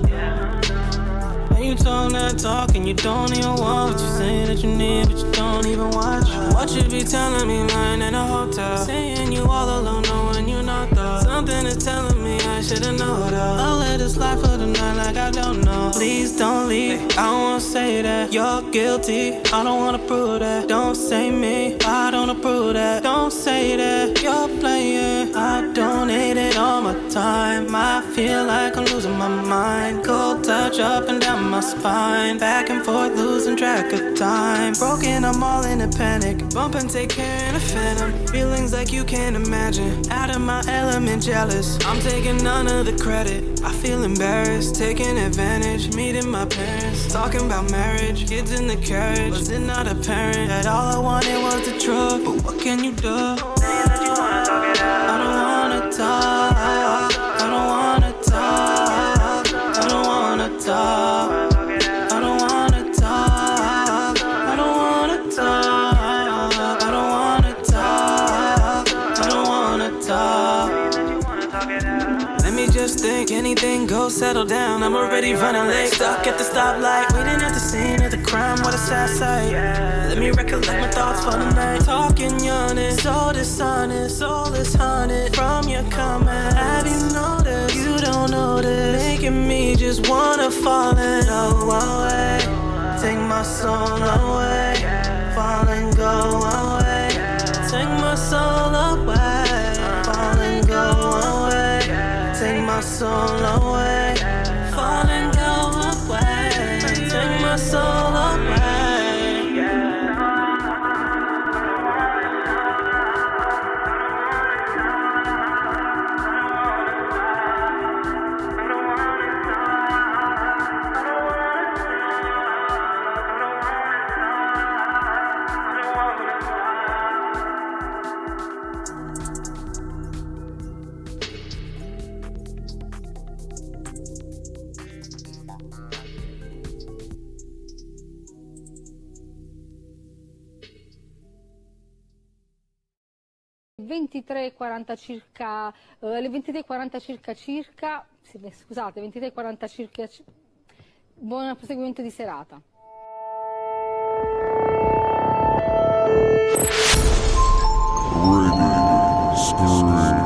When you talk that talk and you don't even want what you say that you need, but you don't even watch. What you be telling me, lying in a hotel, saying you all alone, knowing you're not there. Something is telling me I should've known. I'll let it slide for the night like I don't know. Please don't leave. I don't wanna say that you're guilty. I don't wanna prove that. Don't say me. I don't approve that. Don't say that you're playing. I donated all my time. I feel like I'm losing my mind. Cold touch up and down my spine. Back and forth, losing track of time. Broken, I'm all in a panic. Bump and take care in a phantom. Feelings like you can't imagine. Out of my element, jealous. I'm taking none of the credit. I feel embarrassed, taking advantage. My parents, talking about marriage. Kids in the carriage. Was it not apparent that all I wanted was the truck? But what can you do? Settle down. I'm already running late, stuck at the stoplight, waiting at the scene of the crime. What a sad sight. Let me recollect my thoughts for the night. Talking, yawning, so dishonest, soul is haunted from your comment. Have you noticed? You don't notice, making me just wanna fall in away. Take my soul away, fall and go away. Take my soul away, my soul away, 23.40 circa, eh, alle 23.40 circa circa, sì, scusate, 23.40 circa, buon proseguimento di serata. Radio Screen.